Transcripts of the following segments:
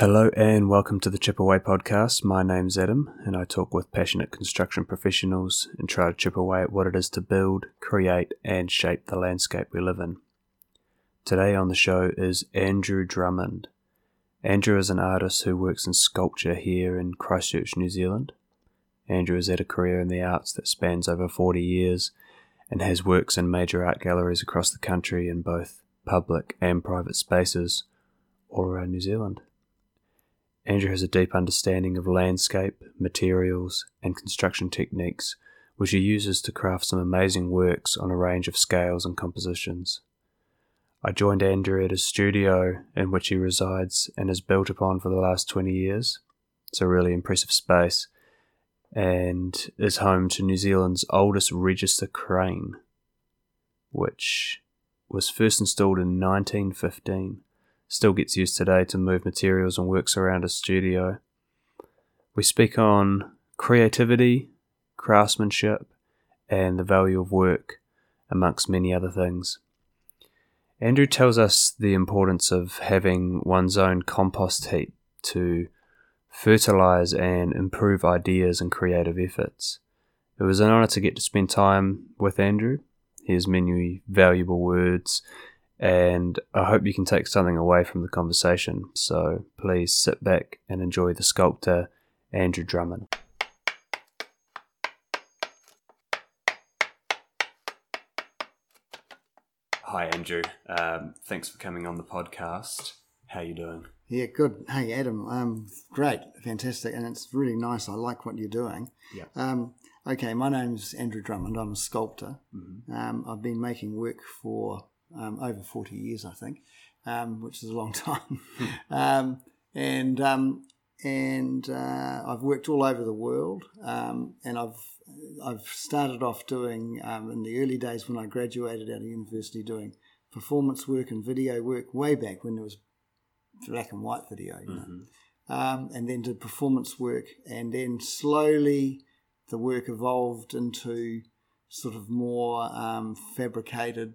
Hello and welcome to the Chip Away podcast. My name's Adam and I talk with passionate construction professionals and try to chip away at what it is to build, create, and shape the landscape we live in. Today on the show is Andrew Drummond. Andrew is an artist who works in sculpture here in Christchurch, New Zealand. Andrew has had a career in the arts that spans over 40 years and has works in major art galleries across the country in both public and private spaces all around New Zealand. Andrew has a deep understanding of landscape, materials, and construction techniques, which he uses to craft some amazing works on a range of scales and compositions. I joined Andrew at his studio in which he resides and has built upon for the last 20 years. It's a really impressive space and is home to New Zealand's oldest register crane, which was first installed in 1915 still gets used today to move materials and works around a studio. We speak on creativity, craftsmanship, and the value of work, amongst many other things. Andrew tells us the importance of having one's own compost heap to fertilize and improve ideas and creative efforts. It was an honor to get to spend time with Andrew. His many valuable words and I hope you can take something away from the conversation. So please sit back and enjoy the sculptor, Andrew Drummond. Hi, Andrew. Um, thanks for coming on the podcast. How you doing? Yeah, good. Hey, Adam. Um, great, fantastic, and it's really nice. I like what you're doing. Yeah. Um, okay, my name's Andrew Drummond. I'm a sculptor. Mm-hmm. Um, I've been making work for um, over 40 years, I think, um, which is a long time. um, and um, and uh, I've worked all over the world, um, and I've I've started off doing um, in the early days when I graduated out of university doing performance work and video work way back when there was black and white video, you know. Mm-hmm. and then did performance work, and then slowly the work evolved into sort of more fabricated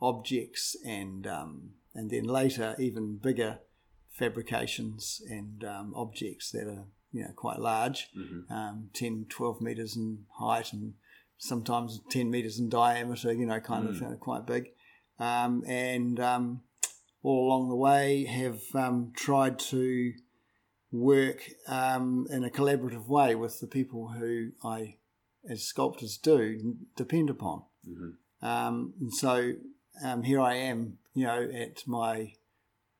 objects and um, and then later even bigger fabrications and um, objects that are you know quite large, Mhm. um, 10, 12 meters in height and sometimes 10 meters in diameter, you know, kind of Mm. you know, quite big. Um, and um, all along the way have um, tried to work um, in a collaborative way with the people who I, as sculptors do, depend upon. Mhm. Um, and so um, here I am, you know, at my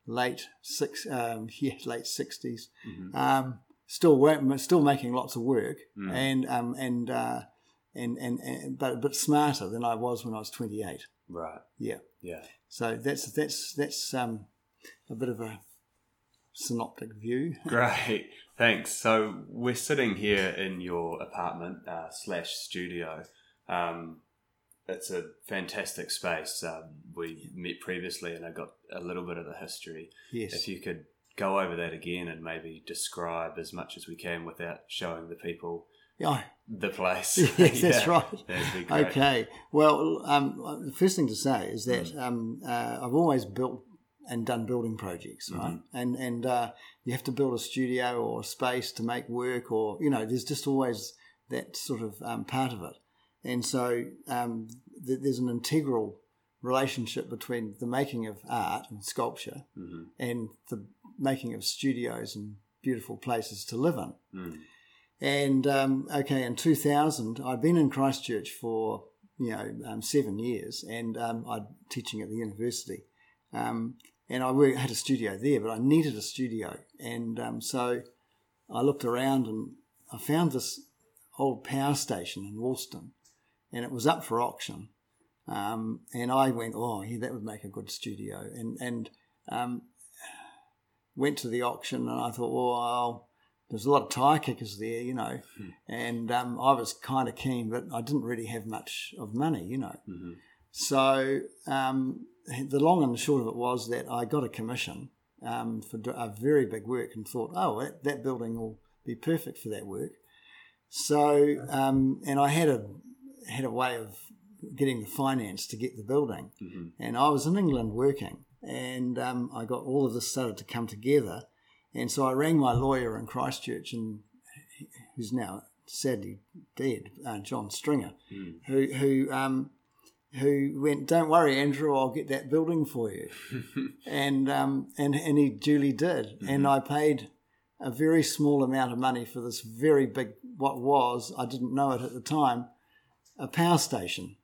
late six, um, yeah, late 60s Mhm. um, still work, still making lots of work, Mm. and um, and, uh, and and and but but smarter than I was when I was twenty eight. Right. Yeah, Yeah. so that's that's that's um, a bit of a synoptic view. Great. Thanks. So we're sitting here in your apartment uh, slash studio. Um, it's a fantastic space. Um, we met previously, and I got a little bit of the history. Yes, If you could go over that again and maybe describe as much as we can without showing the people yeah, the place. yes, that's right. That'd be great. Okay. Well, um, the first thing to say is that Mm. um, uh, I've always built and done building projects, right? Mm-hmm. And and uh, you have to build a studio or a space to make work, or you know, there's just always that sort of um, part of it. And so um, th- there's an integral relationship between the making of art and sculpture Mhm. and the making of studios and beautiful places to live in. Mm. And um, okay, in 2000, I'd been in Christchurch for you know um, seven years, and um, I'd teaching at the university, um, and I work, had a studio there, but I needed a studio, and um, so I looked around and I found this old power station in Woolston, and it was up for auction, um, and I went, oh, yeah, that would make a good studio, and and um, went to the auction, and I thought, well, there's a lot of tire kickers there, you know, and um, I was kind of keen, but I didn't really have much of money, you know. Mhm. So um, the long and the short of it was that I got a commission um, for a very big work and thought, oh, that, that building will be perfect for that work. So um, and I had a had a way of getting the finance to get the building, Mhm. and I was in England working, and um, I got all of this started to come together, And so I rang my lawyer in Christchurch, and who's now sadly dead, uh, John Stringer, Mm. who who um, who went, "Don't worry, Andrew, I'll get that building for you," and um, and and he duly did, and I paid a very small amount of money for this very big, what was I didn't know it at the time, a power station.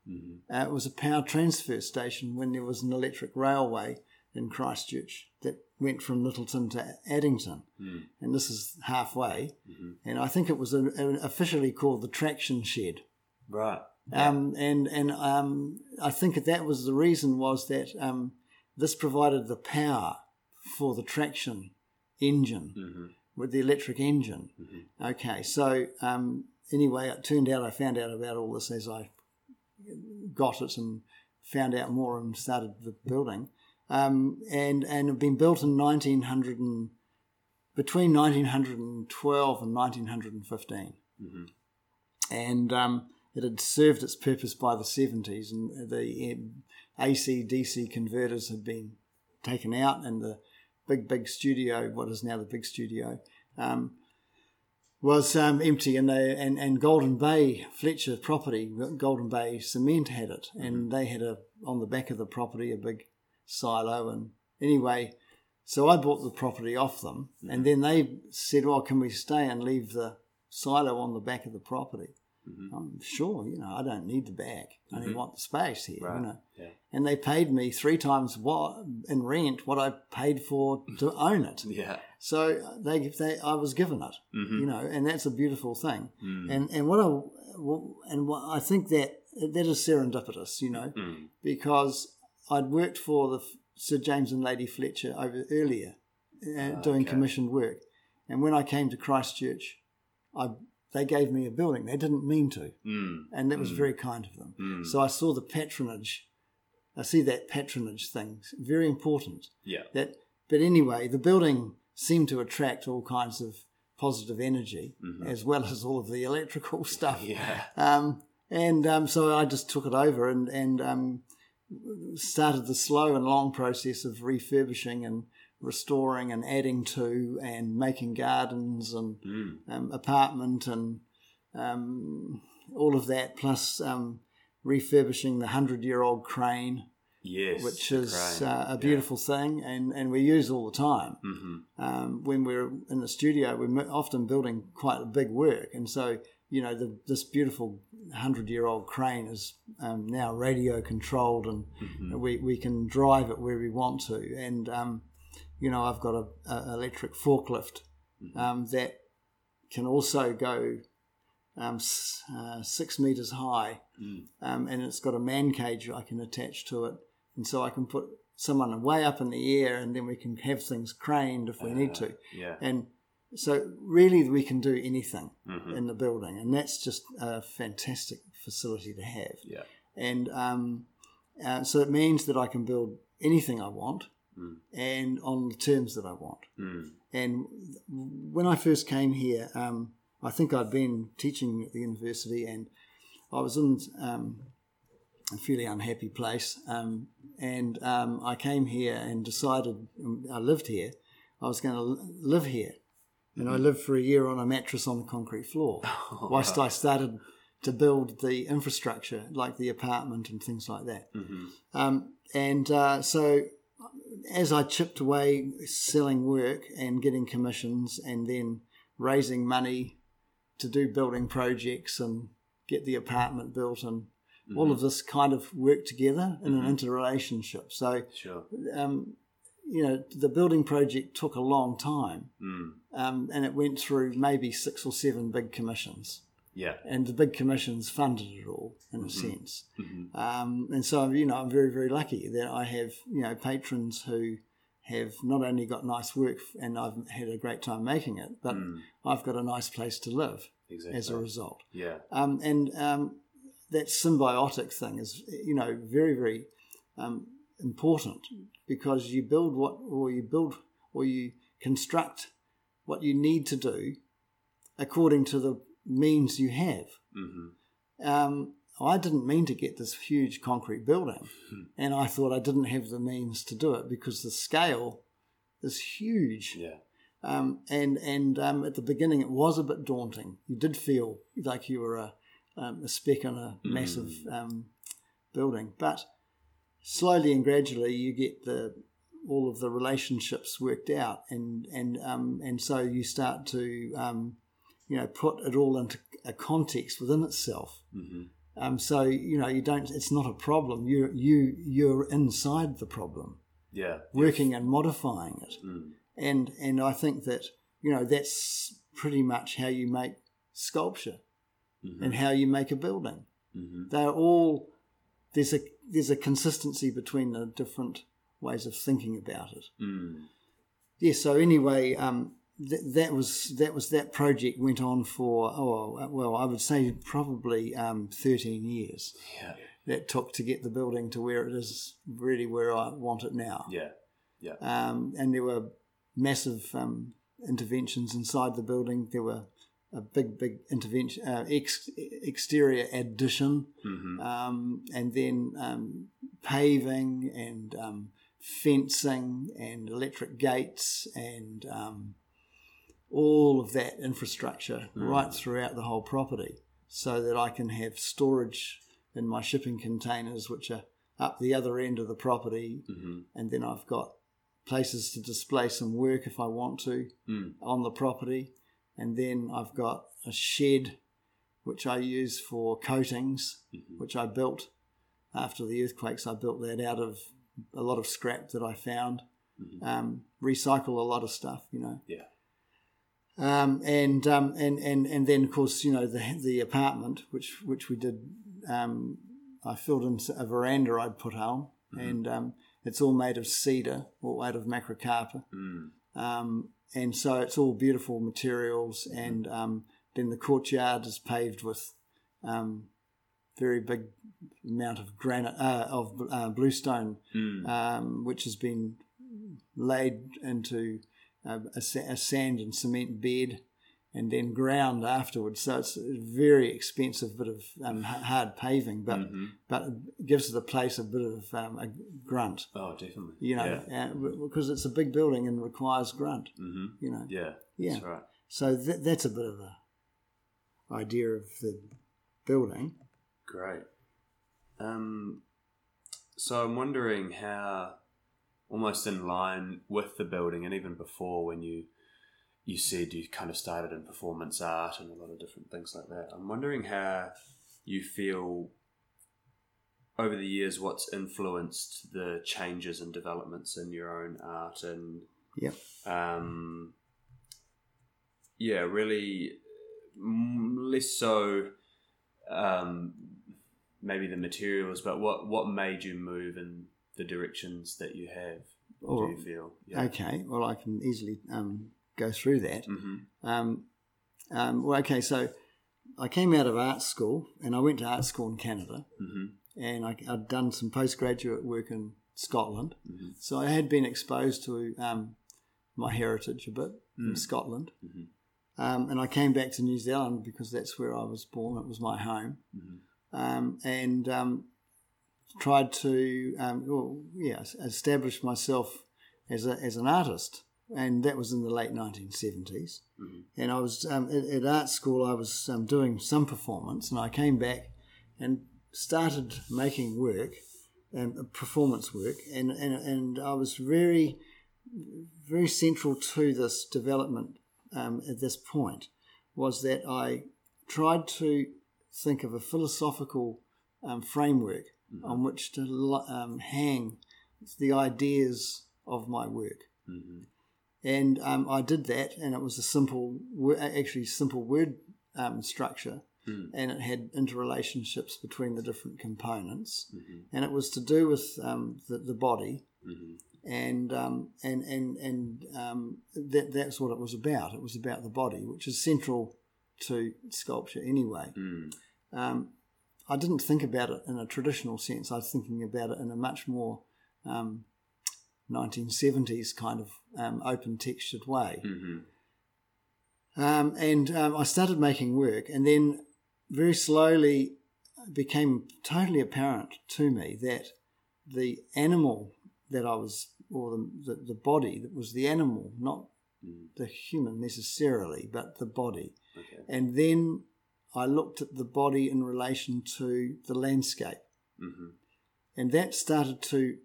Uh, it was a power transfer station when there was an electric railway in Christchurch that went from Lyttelton to Addington, and this is halfway. And I think it was a, a- officially called the traction shed. Right. Um, and and um, I think that was the reason was that um, this provided the power for the traction engine with the electric engine. Okay, so um, anyway, it turned out I found out about all this as I got it and found out more and started the building. Um, and and it been built in 1900 and between 1912 and 1915 and um, it had served its purpose by the 70s, and the um, AC DC converters had been taken out, and the big, big studio, what is now the big studio, um, was um, empty, and they and, and Golden Bay Fletcher property, Golden Bay Cement had it, mm-hmm. and they had a on the back of the property a big silo, and anyway. So I bought the property off them, and then they said, "Well, can we stay and leave the silo on the back of the property?" Mm-hmm. I'm sure, you know, I don't need the back. I only mm-hmm. want the space here, Right. you know. Yeah. And they paid me three times what in rent what I paid for to own it. Yeah. So they, they I was given it, Mm-hmm. you know, and that's a beautiful thing. Mm. And and what I and what I think that that is serendipitous, you know, Mm. because I'd worked for the Sir James and Lady Fletcher over earlier, uh, doing okay. commissioned work, and when I came to Christchurch, I they gave me a building. They didn't mean to, Mm. and that was very kind of them. Mm. So I saw the patronage. I see that patronage thing very important. Yeah. That, but anyway, the building seemed to attract all kinds of positive energy, as well as all of the electrical stuff. Mm-hmm. Yeah. Um, and um, so I just took it over and and um, started the slow and long process of refurbishing and restoring and adding to and making gardens and Mm. um, apartment and um, all of that, plus um, refurbishing the hundred-year-old crane, Yes. which is uh, a beautiful thing, and, and we use all the time. Mhm. Um, when we're in the studio, we're often building quite a big work, and so you know the, this beautiful hundred-year-old crane is um, now radio controlled, and Mm-hmm. we, we can drive it where we want to. And um, you know, I've got a, a electric forklift Mm-hmm. um, that can also go um, uh, six meters high, Mm. um, and it's got a man cage I can attach to it, and so I can put someone way up in the air, and then we can have things craned if we need to. Yeah. And so, really, we can do anything Mhm. in the building, and that's just a fantastic facility to have. Yeah. And um, uh, so it means that I can build anything I want, Mm. and on the terms that I want. Mm. And when I first came here, um, I think I'd been teaching at the university, and I was in um, a fairly unhappy place. Um, and um, I came here and decided um, I lived here. I was going to live here, and I lived for a year on a mattress on the concrete floor, whilst I started to build the infrastructure, like the apartment and things like that. Mhm. Um, and uh, so, as I chipped away selling work and getting commissions, and then raising money to do building projects and get the apartment built, and all of this kind of worked together in an interrelationship. So, Sure. um, you know, the building project took a long time, Mm. um, and it went through maybe six or seven big commissions Yeah. and the big commissions funded it all in a sense. Mhm. Um, and so, you know, I'm very, very lucky that I have, you know, patrons who have not only got nice work and I've had a great time making it, but Mm. I've got a nice place to live Exactly. as a result. yeah. Um, and um, that symbiotic thing is, you know, very, very um, important because you build what, or you build, or you construct what you need to do according to the means you have. hmm Um, I didn't mean to get this huge concrete building, Hmm. and I thought I didn't have the means to do it because the scale is huge. Yeah. Um, and and um, at the beginning, it was a bit daunting. You did feel like you were a, um, a speck on a massive um, building, but slowly and gradually, you get the all of the relationships worked out, and and um, and so you start to um, you know put it all into a context within itself. Mm-hmm. Um, so you know you don't. It's not a problem. You you you're inside the problem, Yeah. working and modifying it, Mm. and and I think that you know that's pretty much how you make sculpture Mhm. and how you make a building. Mhm. They're all there's a there's a consistency between the different ways of thinking about it. Mm. Yeah. So anyway, um, th- that was that was that project went on for oh well I would say probably um, thirteen years. Yeah. That took to get the building to where it is really where I want it now. Yeah. Um, and there were massive um, interventions inside the building. There were a big, big intervention, uh, ex- exterior addition, Mm-hmm. um, and then um, paving and um, fencing and electric gates and um, all of that infrastructure right throughout the whole property so that I can have storage in my shipping containers, which are up the other end of the property. Mm-hmm. And then I've got places to display some work if I want to Mm. on the property. And then I've got a shed which I use for coatings, Mhm. which I built after the earthquakes. I built that out of a lot of scrap that I found. Mhm. Um, recycle a lot of stuff, you know. Yeah. Um, and, um, and and and then of course you know the the apartment which which we did um, I filled in a veranda I'd put on and um, it's all made of cedar or out of macrocarpa Mm. And so it's all beautiful materials and um, then the courtyard is paved with um, very big amount of granite uh, of uh, bluestone Mm. um, which has been laid into uh, a, a sand and cement bed and then ground afterwards. So it's a very expensive bit of um, hard paving, but Mhm. but it gives the place a bit of um, a grunt, Oh, definitely. you know, Yeah. uh, because it's a big building and requires grunt, Mm-hmm. you know. Yeah. Yeah. That's right. So th- that's a bit of a idea of the building. Great. Um, so I'm wondering how, almost in line with the building, and even before when you you said you kind of started in performance art and a lot of different things like that. I'm wondering how you feel over the years what's influenced the changes and developments in your own art and Yep. um, yeah, really mm, less so um, maybe the materials, but what what made you move in the directions that you have? Or- do you feel? Yeah. Okay, well, I can easily um, go through that. Mm-hmm. Um, um, well, okay, so I came out of art school and I went to art school in Canada Mm-hmm. and I, I'd done some postgraduate work in Scotland. Mhm. So I had been exposed to um, my heritage a bit in Mm. Scotland. Mhm. Um, and I came back to New Zealand because that's where I was born. It was my home. Mhm. Um, and um, tried to, um, well, yeah, establish myself as, a, as an artist. And that was in the late 1970s. Mhm. And I was um, at, at art school, I was um, doing some performance, and I came back and started making work, um, performance work, and, and, and I was very, very central to this development um, at this point was that I tried to think of a philosophical um, framework on which to um, hang the ideas of my work Mhm. And um, I did that, and it was a simple, actually simple word um, structure, Mm. and it had interrelationships between the different components, Mhm. and it was to do with um, the, the body, Mhm. and um, and and and um, that that's what it was about. It was about the body, which is central to sculpture anyway. Mm. Um, I didn't think about it in a traditional sense. I was thinking about it in a much more um, 1970s kind of um, open textured way. Mhm. Um, and um, I started making work, and then very slowly became totally apparent to me that the animal that I was, or the, the, the body that was the animal, not Mm. the human necessarily, but the body. Okay. And then I looked at the body in relation to the landscape. Mm-hmm. And that started to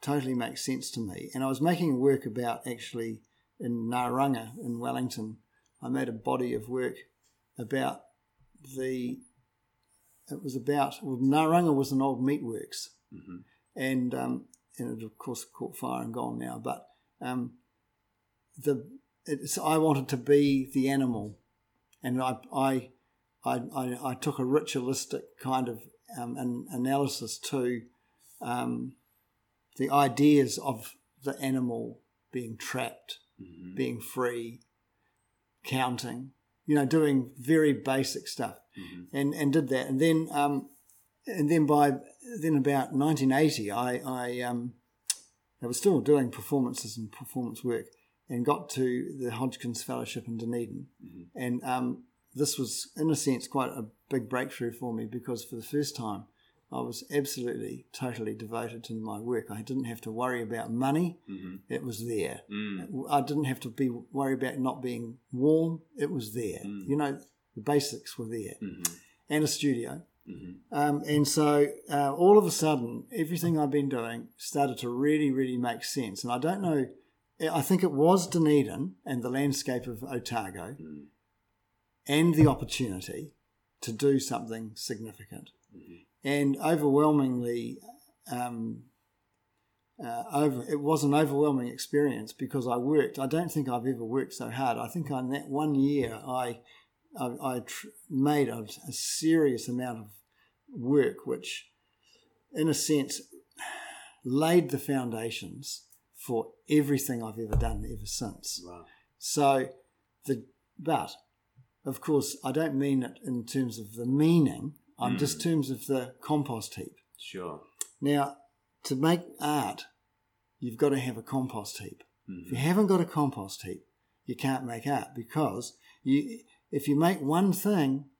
totally makes sense to me. And I was making work about actually in Ngauranga in Wellington. I made a body of work about the. It was about well, Ngauranga was an old meatworks, Mm-hmm. and um, and it of course caught fire and gone now. But um, the it's, I wanted to be the animal, and I I I, I, I took a ritualistic kind of um, an analysis to um, the ideas of the animal being trapped, Mm-hmm. being free, counting, you know, doing very basic stuff, Mhm. and and did that, and then um, and then by then about 1980, I I um, I was still doing performances and performance work, and got to the Hodgkins Fellowship in Dunedin, Mhm. and um, this was in a sense quite a big breakthrough for me because for the first time. I was absolutely, totally devoted to my work. I didn't have to worry about money; Mhm. it was there. Mm. I didn't have to be worry about not being warm. It was there. Mm. You know, the basics were there, Mhm. and a studio. Mhm. Um, and so uh, all of a sudden, everything I've been doing started to really, really make sense. And I don't know. I think it was Dunedin and the landscape of Otago, Mm. and the opportunity to do something significant. Mhm. And overwhelmingly, um, uh, over it was an overwhelming experience because I worked. I don't think I've ever worked so hard. I think in that one year, I I, I tr- made a, a serious amount of work, which, in a sense, laid the foundations for everything I've ever done ever since. Wow. So, the but of course, I don't mean it in terms of the meaning. I'm Mm. just terms of the compost heap. Sure. Now, to make art, you've got to have a compost heap. If you Mhm. haven't got a compost heap, you can't make art because you if you make one thing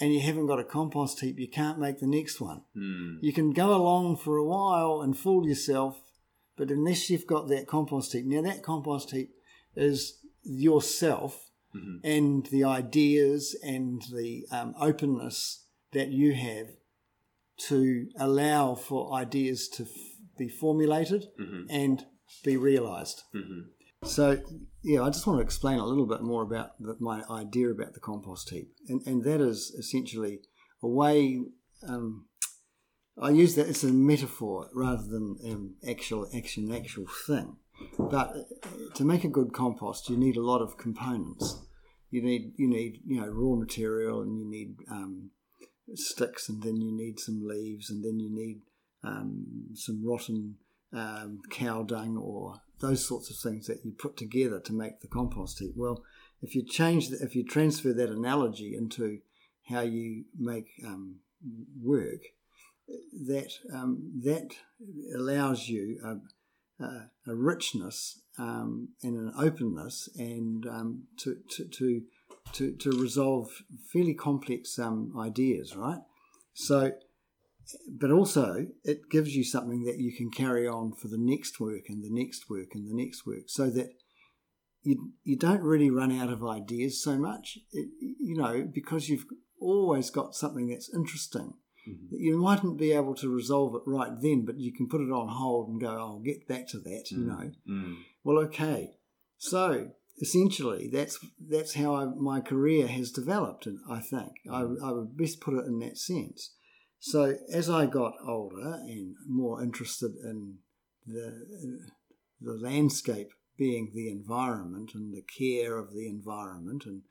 and you haven't got a compost heap, you can't make the next one. Mm. You can go along for a while and fool yourself, but unless you've got that compost heap, now that compost heap is yourself Mhm. and the ideas and the um, openness that you have to allow for ideas to f- be formulated Mhm. and be realized. Mhm. So, yeah, I just want to explain a little bit more about the, my idea about the compost heap. And, and that is essentially a way, um, I use that as a metaphor rather than um, actual action, actual thing. But uh, to make a good compost, you need a lot of components. You need, you need, you know, raw material, and you need um, sticks, and then you need some leaves, and then you need um, some rotten um, cow dung or those sorts of things that you put together to make the compost heap. Well, if you change, the, if you transfer that analogy into how you make um, work, that um, that allows you a, a, a richness um, and an openness and um, to, to, to to to resolve fairly complex um, ideas, right? So, but also it gives you something that you can carry on for the next work and the next work and the next work, so that you you don't really run out of ideas so much, it, you know, because you've always got something that's interesting. Mhm. You mightn't be able to resolve it right then, but you can put it on hold and go, "I'll get back to that," you know. Mm. Well, okay. So essentially, that's that's how I, my career has developed, and I think I, I would best put it in that sense. So as I got older and more interested in the the landscape being the environment and the care of the environment and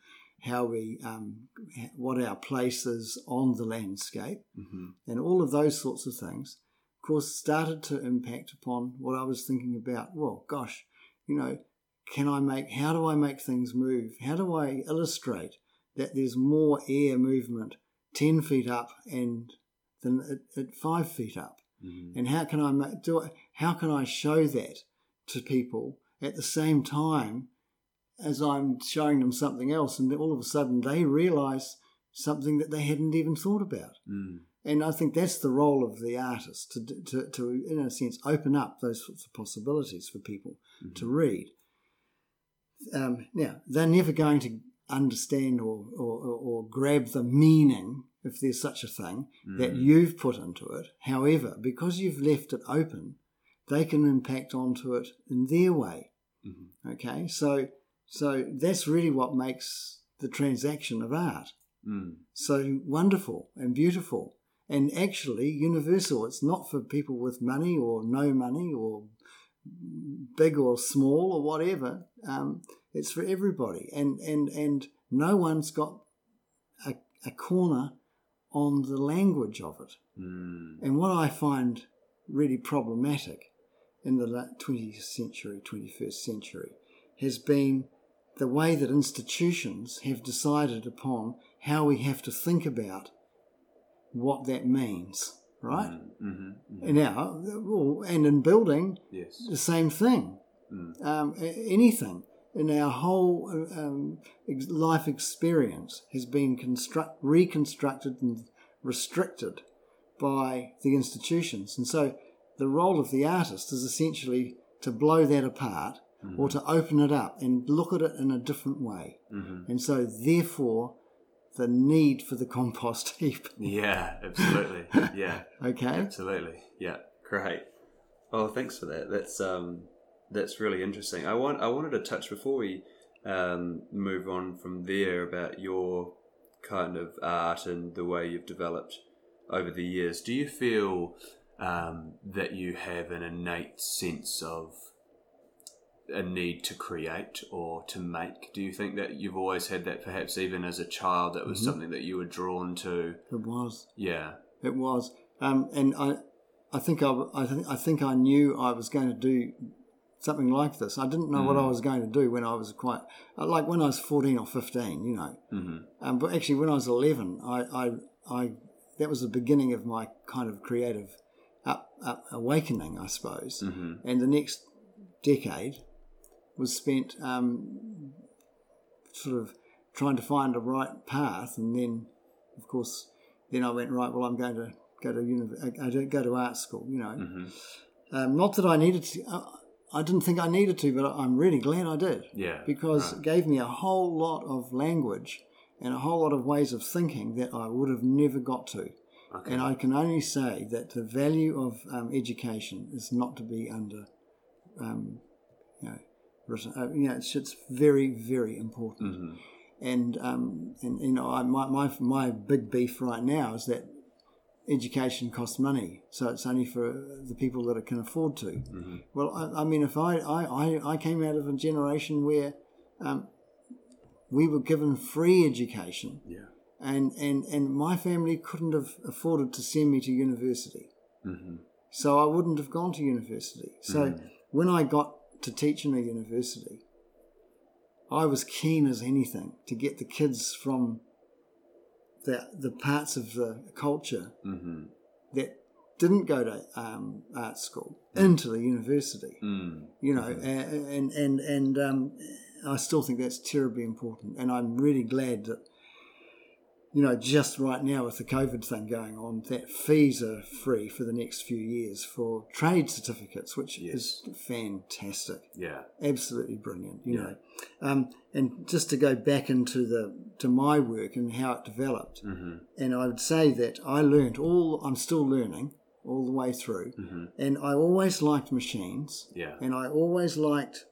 how we um, what our place is on the landscape Mhm. and all of those sorts of things, of course, started to impact upon what I was thinking about. Well, gosh, you know, can I make, how do I make things move? How do I illustrate that there's more air movement 10 feet up and than at, at five feet up? Mhm. And how can I make, do I, how can I show that to people at the same time as I'm showing them something else, and all of a sudden they realise something that they hadn't even thought about. Mm. And I think that's the role of the artist to, to, to in a sense, open up those sorts of possibilities for people to read. Um, now they're never going to understand or, or, or grab the meaning, if there's such a thing, that you've put into it. However, because you've left it open, they can impact onto it in their way. Okay, so so that's really what makes the transaction of art Mm. so wonderful and beautiful and actually universal. It's not for people with money or no money or big or small or whatever. Um, it's for everybody, and and and no one's got a, a corner on the language of it. Mm. And what I find really problematic in the la- 20th century, 21st century, has been the way that institutions have decided upon how we have to think about what that means, right? Mm-hmm. And now, and in building, Yes. the same thing. Mm. Um, anything in our whole um, ex- life experience has been construct, reconstructed and restricted by the institutions. And so the role of the artist is essentially to blow that apart or to open it up and look at it in a different way. Mm-hmm. And so, therefore, the need for the compost heap. Yeah, absolutely. yeah, Okay? absolutely. Yeah, great. Oh, thanks for that. That's um, that's really interesting. I want I wanted to touch before we um, move on from there about your kind of art and the way you've developed over the years. Do you feel um, that you have an innate sense of a need to create or to make? Do you think that you've always had that, perhaps even as a child, that was something that you were drawn to? It was. Yeah. It was, um, and I, I think I, I, think, I think I knew I was going to do something like this. I didn't know what I was going to do when I was quite, uh, like when I was fourteen or fifteen, you know. hmm Um, but actually, when I was eleven, I, I, I, that was the beginning of my kind of creative up, up awakening, I suppose. hmm And the next decade was spent um, sort of trying to find a right path, and then, of course, then I went right. Well, I'm going to go to uni- I don't go to art school. You know, hmm um, not that I needed to. Uh, I didn't think I needed to, but I'm really glad I did Yeah. because it gave me a whole lot of language and a whole lot of ways of thinking that I would have never got to. Okay. And I can only say that the value of um, education is not to be under, um, you know, written. Uh, you know, it's, it's very, very important. hmm And um, and you know, I, my my my big beef right now is that education costs money, so it's only for the people that can afford to. hmm Well, I, I mean, if I, I, I, came out of a generation where um, we were given free education, Yeah. and, and, and my family couldn't have afforded to send me to university. hmm So I wouldn't have gone to university. So when I got to teach in a university, I was keen as anything to get the kids from the, the parts of the culture hmm that didn't go to um, art school into the university Mm. you know, a- and and and um, I still think that's terribly important, and I'm really glad that you know just right now with the COVID thing going on, that fees are free for the next few years for trade certificates, which is fantastic, Yeah. absolutely brilliant, you Yeah. know. Um, and just to go back into the to my work and how it developed, hmm and I would say that I learned all. I'm still learning all the way through, hmm and I always liked machines. Yeah. And I always liked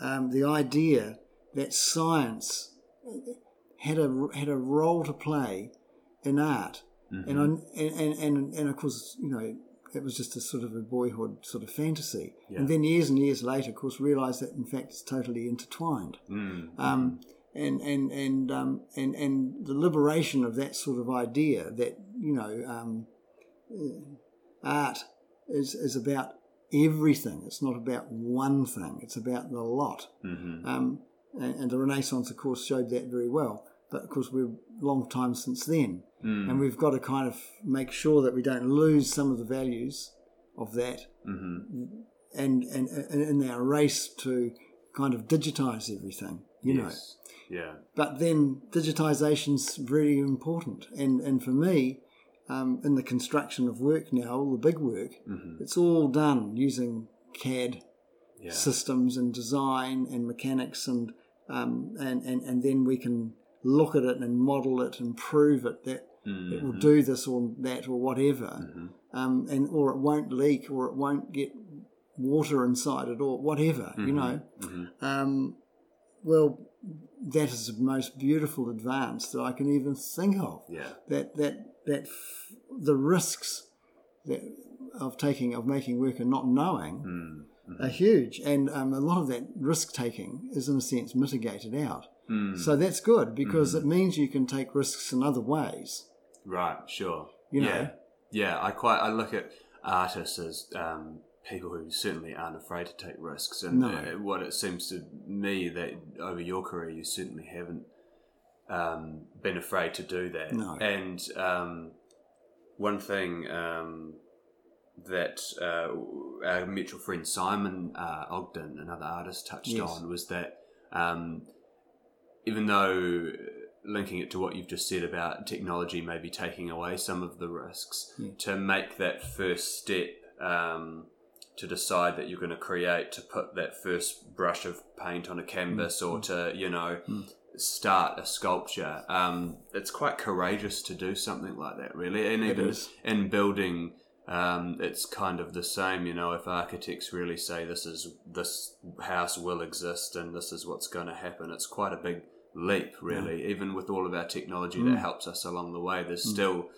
um, the idea that science had a had a role to play in art, Mhm. and, I, and and and of course, you know, it was just a sort of a boyhood sort of fantasy. Yeah. And then years and years later, of course, realised that in fact it's totally intertwined. Mm. Um, and and and um, and and the liberation of that sort of idea that you know um, uh, art is is about everything. It's not about one thing. It's about the lot. hmm Um, and, and the Renaissance, of course, showed that very well. But of course, we're a long time since then, Mm. and we've got to kind of make sure that we don't lose some of the values of that, hmm and and, and in our race to kind of digitize everything. You know. Yeah. But then digitization's very important, and and for me, um, in the construction of work now, all the big work, hmm it's all done using CAD Yeah. systems and design and mechanics and um, and, and and then we can look at it and model it and prove it that Mm-hmm. it will do this or that or whatever, Mm-hmm. um, and or it won't leak or it won't get water inside it or whatever, you know. Mm-hmm. Um, well, that is the most beautiful advance that I can even think of. Yeah. That that that f- the risks that of taking of making work and not knowing Mm-hmm. are huge, and um, a lot of that risk taking is in a sense mitigated out. Mm. So that's good because it means you can take risks in other ways. Right, sure. You know? yeah, yeah. I quite I look at artists as um, people who certainly aren't afraid to take risks, and No. uh, what it seems to me that over your career you certainly haven't um, been afraid to do that. No. And um, one thing um, that uh, our mutual friend Simon uh, Ogden, another artist, touched Yes. on was that um, even though linking it to what you've just said about technology maybe taking away some of the risks, Yeah. to make that first step um, to decide that you're going to create, to put that first brush of paint on a canvas, Mm. or to you know start a sculpture. Um, it's quite courageous to do something like that, really, and It even is. in building. Um, it's kind of the same, you know. If architects really say this is this house will exist and this is what's going to happen, it's quite a big leap, really. Even with all of our technology Mm. that helps us along the way, there's still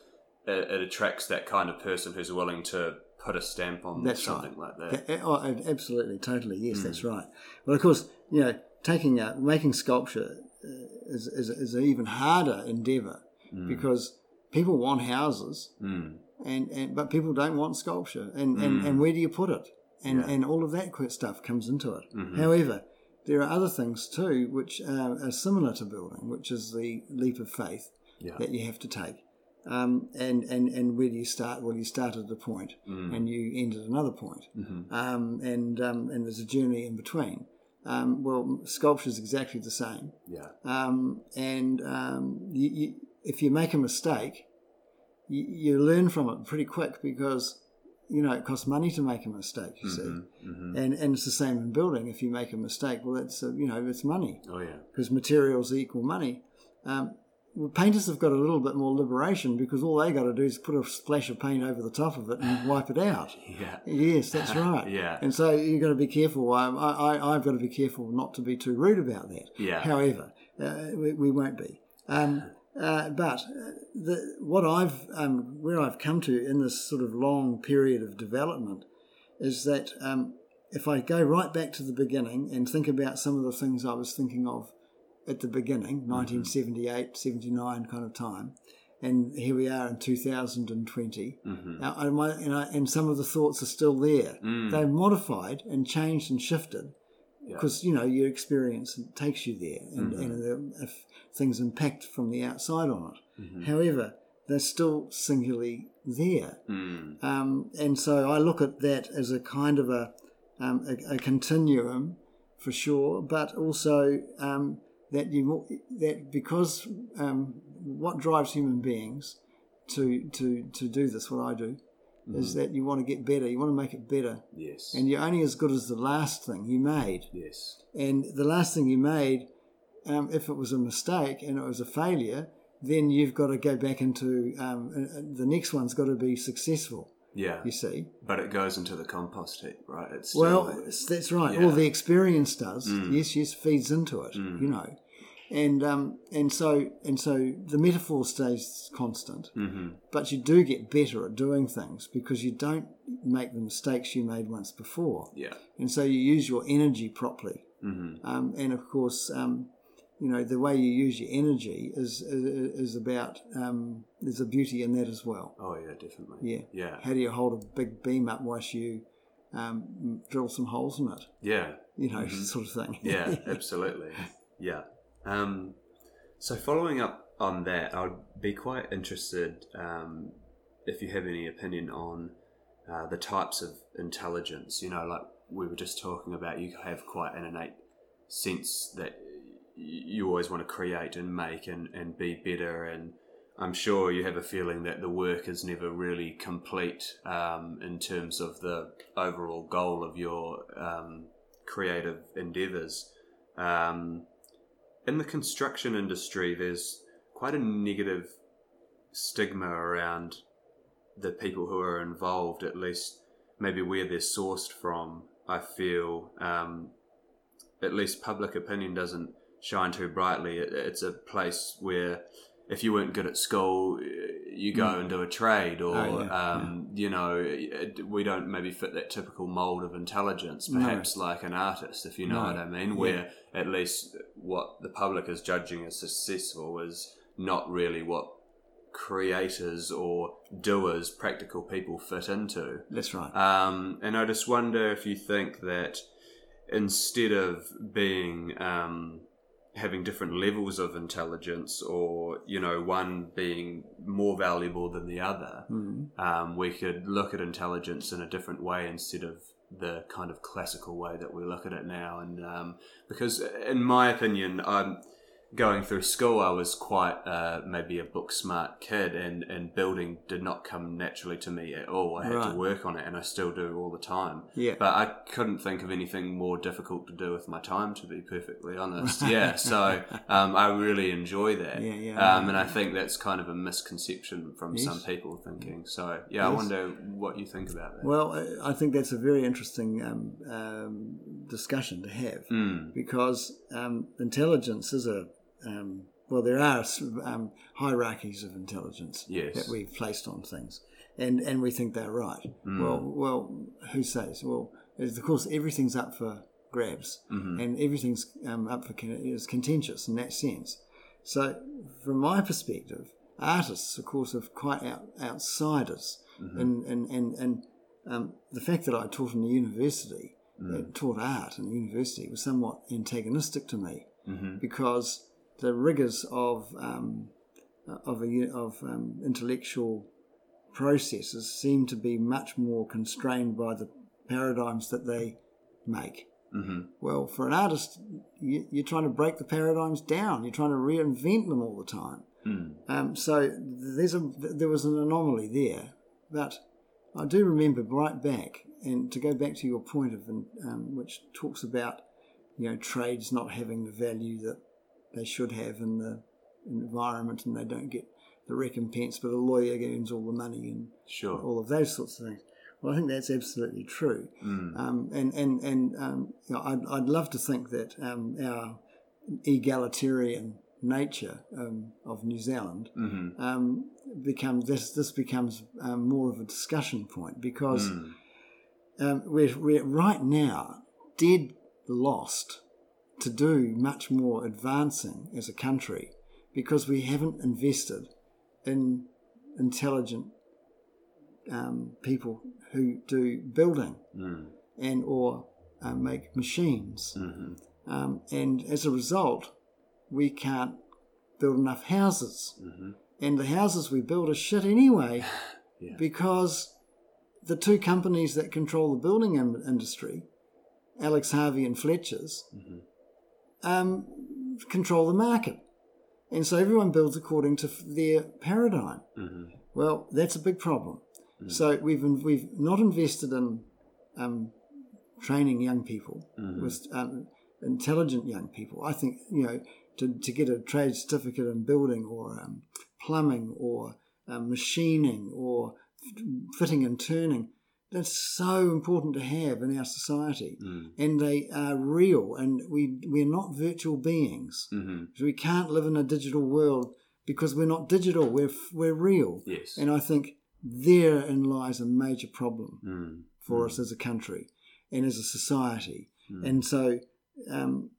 it, it attracts that kind of person who's willing to put a stamp on That's something like that. Yeah, Oh, absolutely, totally. Yes, Mm. that's right. Well, of course, you know, taking uh, making sculpture uh, is, is, is an even harder endeavour because people want houses, Mm. and, and but people don't want sculpture. And, and, and where do you put it? And Yeah. and all of that stuff comes into it. Mhm. However, there are other things too which uh, are similar to building, which is the leap of faith Yeah. that you have to take. Um, and, and, and where do you start? Well, you start at a point Mm. and you end at another point. Mhm. Um, and, um, and there's a journey in between. Um, well, sculpture is exactly the same. Yeah. Um, and um, you, you, if you make a mistake, you, you learn from it pretty quick because you know it costs money to make a mistake. You see, Mm-hmm. and and it's the same in building. If you make a mistake, well, it's uh, you know it's money Oh yeah. because materials equal money. Um, well, painters have got a little bit more liberation because all they got to do is put a splash of paint over the top of it and wipe it out. Yeah. Yes, that's right. Yeah. And so you've got to be careful. I, I, I've got to be careful not to be too rude about that. Yeah. However, uh, we, we won't be. Um, uh, but uh, the, what I've, um, where I've come to in this sort of long period of development is that um, if I go right back to the beginning and think about some of the things I was thinking of at the beginning, 1978, 79 kind of time, and here we are in 2020, Mm-hmm. now, and, my, and, I, and some of the thoughts are still there. Mm. They've modified and changed and shifted Yeah. because you know your experience takes you there, and, Mhm. and the, things impact from the outside on it. Mhm. However, they're still singularly there, Mm. um, and so I look at that as a kind of a um, a, a continuum for sure, but also um, that you that because um, what drives human beings to to to do this, what I do, is that you want to get better. You want to make it better, Yes. and you're only as good as the last thing you made. yes. And the last thing you made, um, if it was a mistake and it was a failure, then you've got to go back into um, the next one's got to be successful. Yeah. You see. But it goes into the compost heap, right? It's Well, that's right. Yeah. All the experience does. Mm. Yes, yes, feeds into it. Mm. You know, and um, and so and so the metaphor stays constant, hmm but you do get better at doing things because you don't make the mistakes you made once before, Yeah. and so you use your energy properly. hmm Um, and of course, um, you know the way you use your energy is is, is about um, there's a beauty in that as well. Oh yeah, definitely. Yeah. Yeah. How do you hold a big beam up whilst you um, drill some holes in it? Yeah. You know, Mhm. sort of thing. Yeah. absolutely. Yeah. Um, so following up on that, I'd be quite interested um, if you have any opinion on uh, the types of intelligence. You know, like we were just talking about, you have quite an innate sense that you always want to create and make and, and be better and I'm sure you have a feeling that the work is never really complete um, in terms of the overall goal of your um, creative endeavors. Um, in the construction industry, there's quite a negative stigma around the people who are involved, at least maybe where they're sourced from. I feel um, at least public opinion doesn't shine too brightly. It, it's a place where if you weren't good at school, you go mm. and do a trade, or oh, yeah, um, yeah. you know, we don't maybe fit that typical mold of intelligence, perhaps no. like an artist, if you know no. what I mean, where at least what the public is judging as successful is not really what creators or doers, practical people fit into. That's right. Um, and I just wonder if you think that instead of being um, having different levels of intelligence or you know one being more valuable than the other mm. um, we could look at intelligence in a different way instead of the kind of classical way that we look at it now and um, because in my opinion i'm going through school, I was quite uh, maybe a book smart kid, and, and building did not come naturally to me at all. I had right. to work on it, and I still do all the time. Yeah. But I couldn't think of anything more difficult to do with my time, to be perfectly honest. yeah. So um, I really enjoy that. Yeah, yeah, um, and I think that's kind of a misconception from yes. some people thinking. So yeah, yes. I wonder what you think about that. Well, I think that's a very interesting um, um discussion to have mm. because um, intelligence is a um, well, there are um, hierarchies of intelligence yes. that we've placed on things, and and we think they're right. Mm. Well, well, who says? Well, of course, everything's up for grabs, mm-hmm. and everything's um, up for is contentious in that sense. So, from my perspective, artists, of course, are quite out, outsiders, mm-hmm. and and and and um, the fact that I taught in the university, mm. uh, taught art in the university, was somewhat antagonistic to me mm-hmm. because the rigors of um, of, a, of um, intellectual processes seem to be much more constrained by the paradigms that they make. Mm-hmm. Well, for an artist, you, are trying to break the paradigms down. You're trying to reinvent them all the time. Mm. Um, so there's a there was an anomaly there, but I do remember right back, and to go back to your point of um, which talks about you know trades not having the value that they should have in the environment and they don't get the recompense, but a lawyer earns all the money and sure. all of those sorts of things. Well, I think that's absolutely true. Mm. Um, and and, and um, you know, I'd, I'd love to think that um, our egalitarian nature um, of New Zealand mm-hmm. Um, becomes this this becomes um, more of a discussion point because mm. we're, we're right now dead lost to do much more advancing as a country because we haven't invested in intelligent um, people who do building mm. and or uh, make machines. Mm-hmm. Um, and as a result, we can't build enough houses. Mm-hmm. And the houses we build are shit anyway yeah. because the two companies that control the building industry, Alex Harvey and Fletcher's, mm-hmm um, control the market. And so everyone builds according to their paradigm. Mm-hmm. Well, that's a big problem. Mm-hmm. So we've we've not invested in um, training young people mm-hmm. with um, intelligent young people. I think you know to, to get a trade certificate in building or um, plumbing or um, machining or fitting and turning that's so important to have in our society. Mm. And they are real, and we, we're not virtual beings. Mm-hmm. So we can't live in a digital world because we're not digital, we're, we're real. Yes. And I think therein lies a major problem mm. for mm. us as a country and as a society. Mm. And so, um,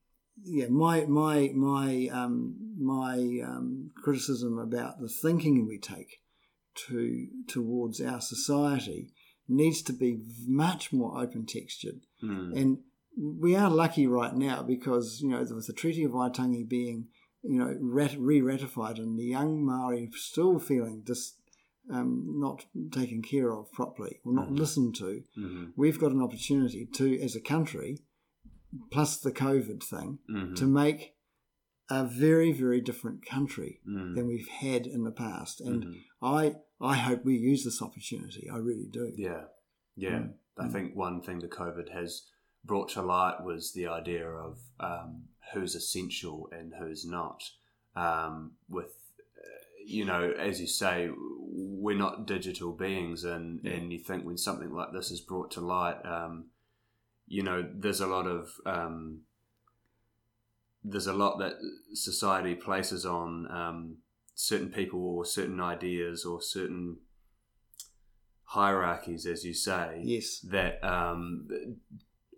yeah, my my my um, my um, criticism about the thinking we take to towards our society needs to be much more open textured. Mm. And we are lucky right now because, you know, with the Treaty of Waitangi being, you know, re ratified and the young Maori still feeling just um, not taken care of properly or not mm-hmm. listened to, mm-hmm. we've got an opportunity to, as a country, plus the COVID thing, mm-hmm. to make a very, very different country mm. than we've had in the past. And mm-hmm. I I hope we use this opportunity. I really do. Yeah, yeah. Mm. I mm. think one thing the COVID has brought to light was the idea of um, who's essential and who's not. Um, with you know, as you say, we're not digital beings, and Yeah. and you think when something like this is brought to light, um, you know, there's a lot of um, there's a lot that society places on um, certain people or certain ideas or certain hierarchies, as you say, Yes. that um,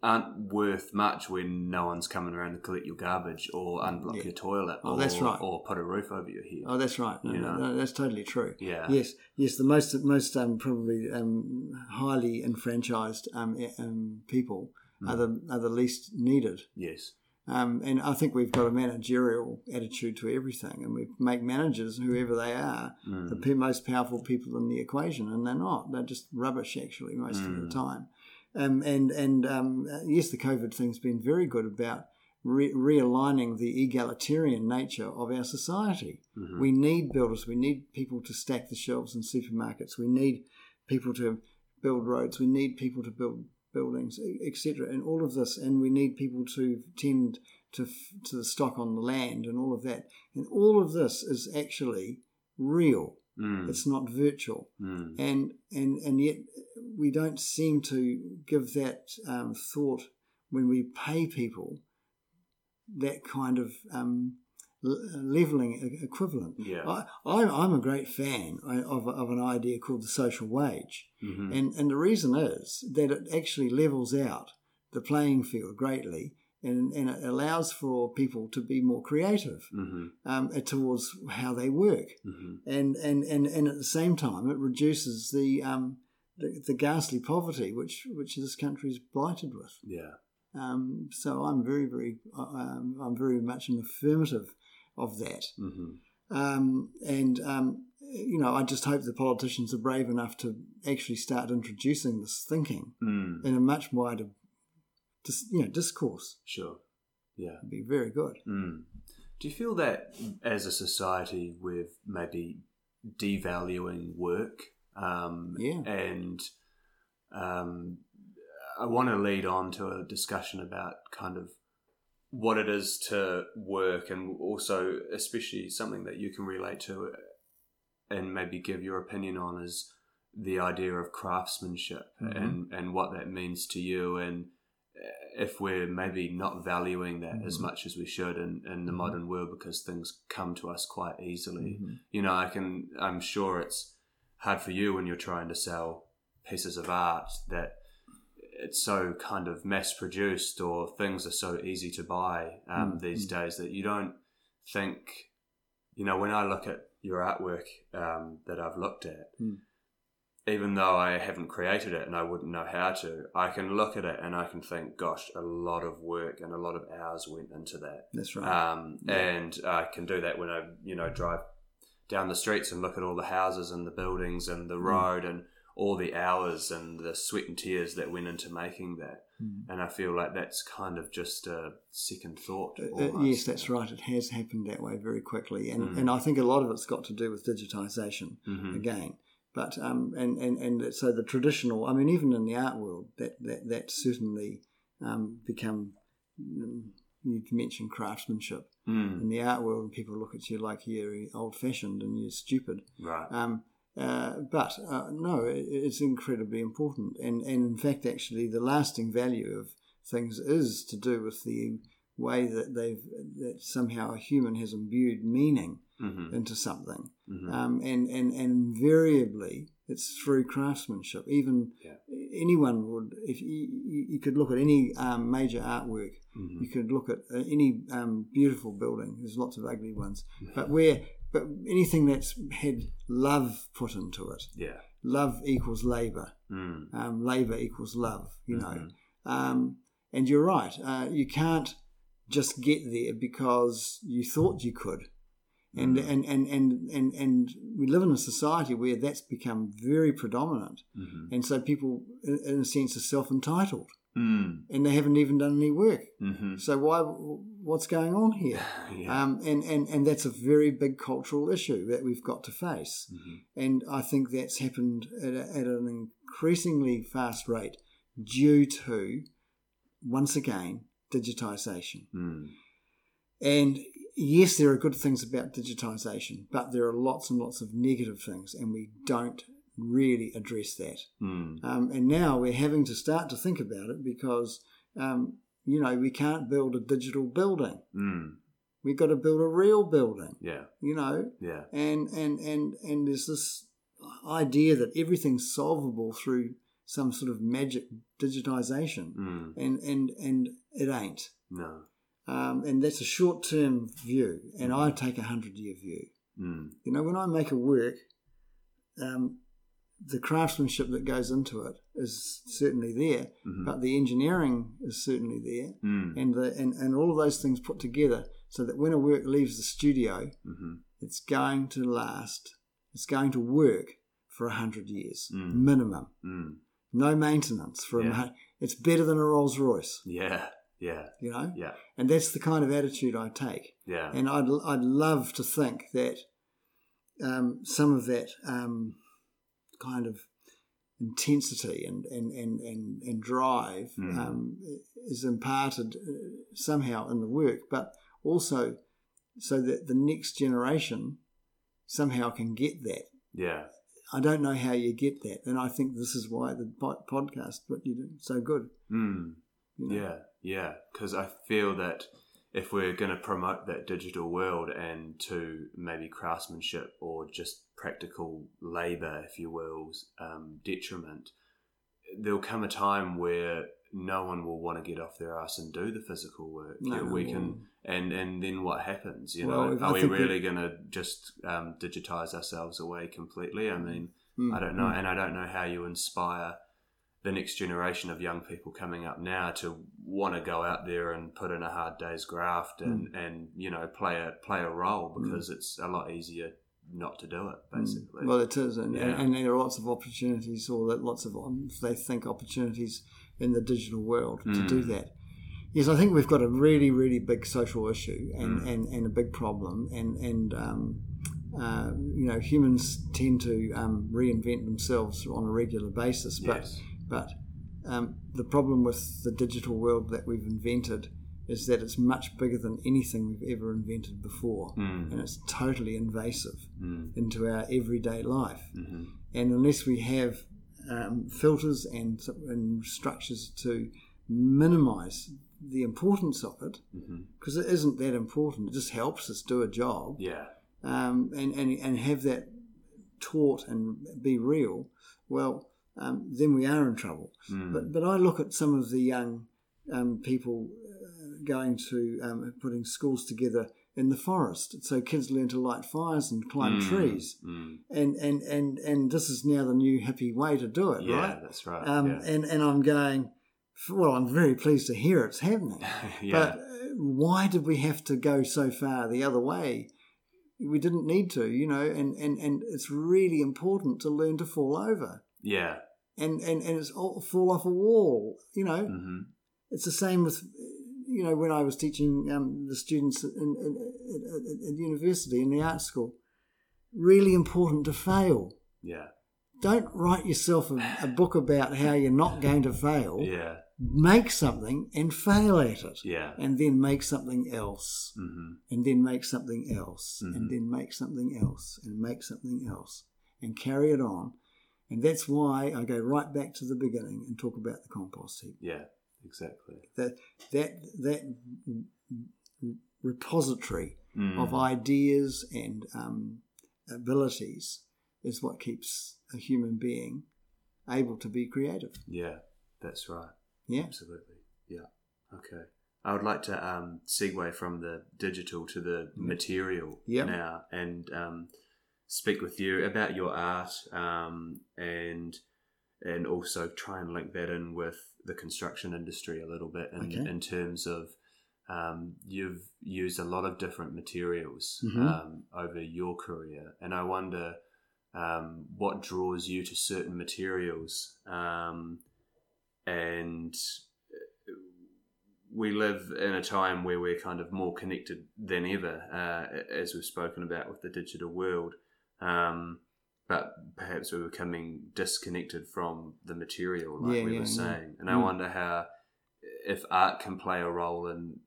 aren't worth much when no one's coming around to collect your garbage or unblock Yeah. your toilet Oh, or, that's right. or put a roof over your head. Oh, that's right. No, You no, know. no, that's totally true. yeah. Yes, yes. The most most um, probably um, highly enfranchised um, um, people Mm. are the are the least needed. Yes. Um, and I think we've got a managerial attitude to everything, and we make managers, whoever they are, Mm. the most powerful people in the equation, and they're not. They're just rubbish, actually, most of Mm. the time. Um, and and um, uh, yes, the COVID thing's been very good about re- realigning the egalitarian nature of our society. Mhm. We need builders. We need people to stack the shelves in supermarkets. We need people to build roads. We need people to build buildings, etc. And all of this, and we need people to tend to to the stock on the land and all of that. And all of this is actually real. Mm. It's not virtual. Mm. And and and yet we don't seem to give that um, thought when we pay people that kind of um, leveling equivalent. Yeah. I, I'm, I'm a great fan of, of an idea called the social wage. Mhm. And, and the reason is that it actually levels out the playing field greatly and, and it allows for people to be more creative Mhm. um, towards how they work. Mhm. And, and, and, and at the same time, it reduces the, um, the, the ghastly poverty which, which this country is blighted with. Yeah. Um, so I'm very, very, uh, um, I'm very much an affirmative of that. Mhm. Um, and um, you know, I just hope the politicians are brave enough to actually start introducing this thinking Mm. in a much wider, dis, you know, discourse. Sure. Yeah. It'd be very good. Mm. Do you feel that as a society we're maybe devaluing work? Um, Yeah. And um, I want to lead on to a discussion about kind of what it is to work and also, especially something that you can relate to and maybe give your opinion on is the idea of craftsmanship Mhm. and, and what that means to you and if we're maybe not valuing that as Mhm. much as we should in, in the Mhm. modern world because things come to us quite easily. Mhm. You know, I can I'm sure it's hard for you when you're trying to sell pieces of art that it's so kind of mass produced or things are so easy to buy um, Mm, these mm. days that you don't think you know when I look at your artwork um, that I've looked at Mm. even though I haven't created it and I wouldn't know how to, I can look at it and I can think, gosh, a lot of work and a lot of hours went into that. That's right. Um, Yeah. And I can do that when I, you know, drive down the streets and look at all the houses and the buildings and the Mm. road and all the hours and the sweat and tears that went into making that. Mm. And I feel like that's kind of just a second thought. Uh, uh, yes, that's right. It has happened that way very quickly, and Mm. and I think a lot of it's got to do with digitisation Mhm. again. But um, and, and and so the traditional, I mean, even in the art world, that that that certainly um, become. mm, You mentioned craftsmanship Mm. in the art world, and people look at you like you're old-fashioned and you're stupid. Right. Um, uh, but uh, no, it, it's incredibly important, and and in fact, actually, the lasting value of things is to do with the way that they've that somehow a human has imbued meaning hmm into something, hmm um, and and and invariably it's through craftsmanship. Even Yeah. anyone would, if you, you could look at any um, major artwork, hmm you could look at uh, any um, beautiful building. There's lots of ugly ones, but where but anything that's had love put into it, Yeah. love equals labour. Mm. Um, labour equals love. You know, Mhm. um, and you're right. Uh, you can't just get there because you thought you could. And, Mm. and, and, and, and, and we live in a society where that's become very predominant. Mhm. And so people, in, in a sense, are self entitled Mm. and they haven't even done any work. Mhm. So why? What's going on here? yeah. Um, and, and, and that's a very big cultural issue that we've got to face. Mhm. And I think that's happened at, a, at an increasingly fast rate due to, once again, digitisation. Mm. And yes, there are good things about digitization, but there are lots and lots of negative things, and we don't really address that. Mm. Um, and now we're having to start to think about it because, um, you know, we can't build a digital building. Mm. We've got to build a real building, Yeah. you know, Yeah. and and and and there's this idea that everything's solvable through some sort of magic digitization, Mm. and and and it ain't. No. Um, and that's a short term view, and I take a hundred year view. Mm. You know, when I make a work, um, the craftsmanship that goes into it is certainly there, Mhm. but the engineering is certainly there, Mm. and the and, and all of those things put together, so that when a work leaves the studio, hmm it's going to last. It's going to work for a hundred years Mm. minimum. Mm. No maintenance for Yeah. a. It's better than a Rolls Royce, Yeah. Yeah. you know. Yeah. And that's the kind of attitude I take. Yeah. And I'd, I'd love to think that um, some of that um, kind of intensity and, and, and, and, and drive Mm. um, is imparted uh, somehow in the work, but also so that the next generation somehow can get that. yeah. I don't know how you get that, and I think this is why the podcast, what you do, so good. Mm. You know? Yeah, yeah. Because I feel that if we're going to promote that digital world and to maybe craftsmanship or just practical labour, if you will, um, detriment, there'll come a time where no one will want to get off their ass and do the physical work. No, we well- can, and and then what happens? You Well, know, are we we- really going to just um, digitize ourselves away completely? I mean, Mm, I don't know, mm. and I don't know how you inspire the next generation of young people coming up now to want to go out there and put in a hard day's graft and, and you know play a play a role because it's a lot easier not to do it basically. Mm. Well, it is, and, Yeah. and there are lots of opportunities, or that lots of um, they think opportunities in the digital world to do Mm. that. Yes, I think we've got a really, really big social issue and, Mm. and, and a big problem, and and um, uh, you know humans tend to um, reinvent themselves on a regular basis, but yes. But um, the problem with the digital world that we've invented is that it's much bigger than anything we've ever invented before, Mm. and it's totally invasive Mm. into our everyday life. hmm And unless we have um, filters and, and structures to minimize the importance of it, because it isn't that important, it just helps us do a job, Yeah. um, and, and, and have that taught and be real, well, um, then we are in trouble. Mm. But, but I look at some of the young um, people uh, going to um, putting schools together in the forest, so kids learn to light fires and climb Mm. trees Mm. and and and and this is now the new hippie way to do it, Yeah, right? that's right. Um, yeah. And and I'm going, well, I'm very pleased to hear it's happening. yeah. But uh, why did we have to go so far the other way? We didn't need to, you know. And and and it's really important to learn to fall over, yeah. And and and it's all fall off a wall, you know. hmm It's the same with, you know, when I was teaching um, the students in, in, in, at, at university in the art school. Really important to fail. Yeah. Don't write yourself a, a book about how you're not going to fail. Yeah. Make something and fail at it. Yeah. And then make something else. Mm-hmm. And then make something else. Mhm. And then make something else. And make something else. And carry it on. And that's why I go right back to the beginning and talk about the compost heap. Yeah. Exactly. That that that repository Mm. of ideas and um, abilities is what keeps a human being able to be creative. Yeah. That's right. Yeah. Absolutely. Yeah. Okay. I would like to um, segue from the digital to the material Yep. now and um, speak with you about your art um, and and also try and link that in with the construction industry a little bit in, Okay. in terms of um, you've used a lot of different materials Mhm. um, over your career, and I wonder um, what draws you to certain materials um, and we live in a time where we're kind of more connected than ever, uh, as we've spoken about with the digital world. Um, but perhaps we're becoming disconnected from the material, like Yeah, we yeah, were yeah. saying. And I Mm. wonder how, if art can play a role in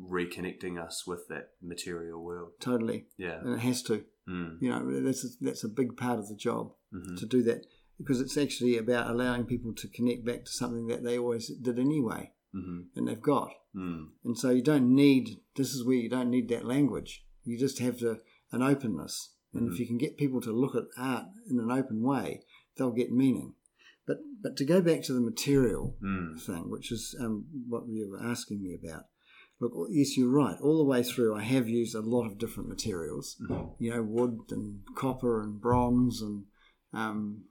reconnecting us with that material world. totally, Yeah. and it has to. Mm. You know, that's a, that's a big part of the job hmm to do that because it's actually about allowing people to connect back to something that they always did anyway, hmm and they've got. Mm. And so you don't need. This is where you don't need that language. You just have to an openness, and Mhm. if you can get people to look at art in an open way, they'll get meaning. But but to go back to the material Mm. thing, which is um, what you were asking me about. Look, yes, you're right. All the way through, I have used a lot of different materials. Mhm. You know, wood and copper and bronze and um,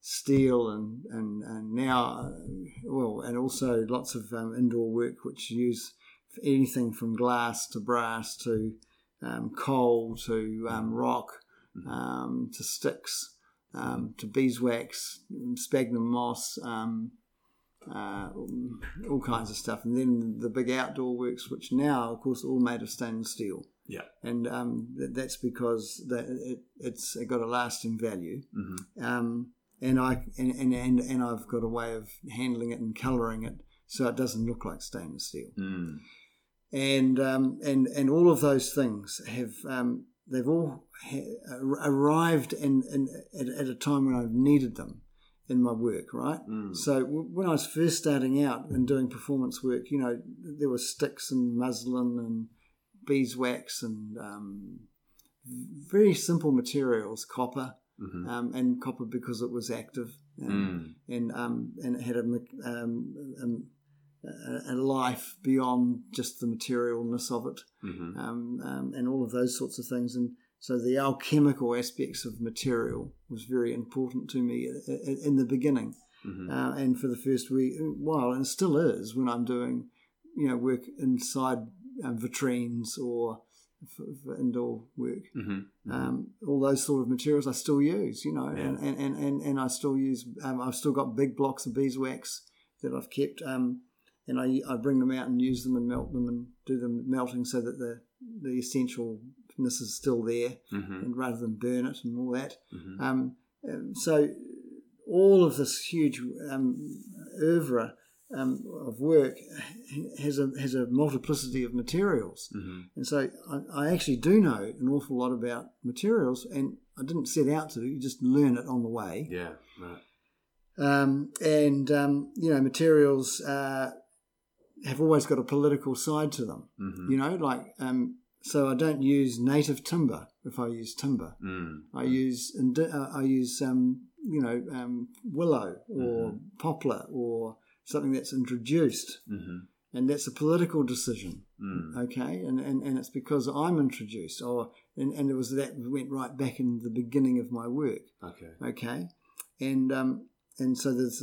steel and and and now, uh, well, and also lots of um, indoor work which use anything from glass to brass to um, coal to um, rock um, to sticks um, to beeswax, sphagnum moss, um, uh, all kinds of stuff. And then the big outdoor works, which now, of course, are all made of stainless steel. Yeah. And um, that's because that it, it's got a lasting value. hmm Um, and I and, and, and, and I've got a way of handling it and colouring it so it doesn't look like stainless steel Mm. And um, and and all of those things have um, they've all ha- arrived in, in at, at a time when I've needed them in my work, right? Mm. So w- when I was first starting out and doing performance work, you know, there were sticks and muslin and beeswax and um, very simple materials, copper, Mhm. um, and copper because it was active. And, Mm. and um, and it had a, um, um, a, a life beyond just the materialness of it, Mhm. um, um, and all of those sorts of things. And so the alchemical aspects of material was very important to me in the beginning, Mhm. uh, and for the first week, while and still is when I'm doing, you know, work inside um, vitrines or for, for indoor work Mhm. um, all those sort of materials I still use, you know, Yeah. and, and, and, and, and I still use, um, I've still got big blocks of beeswax that I've kept, um, and I, I bring them out and use them and melt them and do them melting so that the, the essentialness is still there, Mhm. and rather than burn it and all that. Mhm. Um, um, so all of this huge um, oeuvre um, of work has a has a multiplicity of materials. Mhm. And so I, I actually do know an awful lot about materials, and I didn't set out to. You just learn it on the way. Yeah. Right. Um, and um, you know, materials uh, have always got a political side to them. Mhm. You know, like um, so I don't use native timber if I use timber. Mm. I use indi- uh, I use um, you know um, willow or poplar or something that's introduced, Mhm. and that's a political decision. Mm. okay and, and and it's because i'm introduced or and, and it was that went right back in the beginning of my work Okay. okay and um and so there's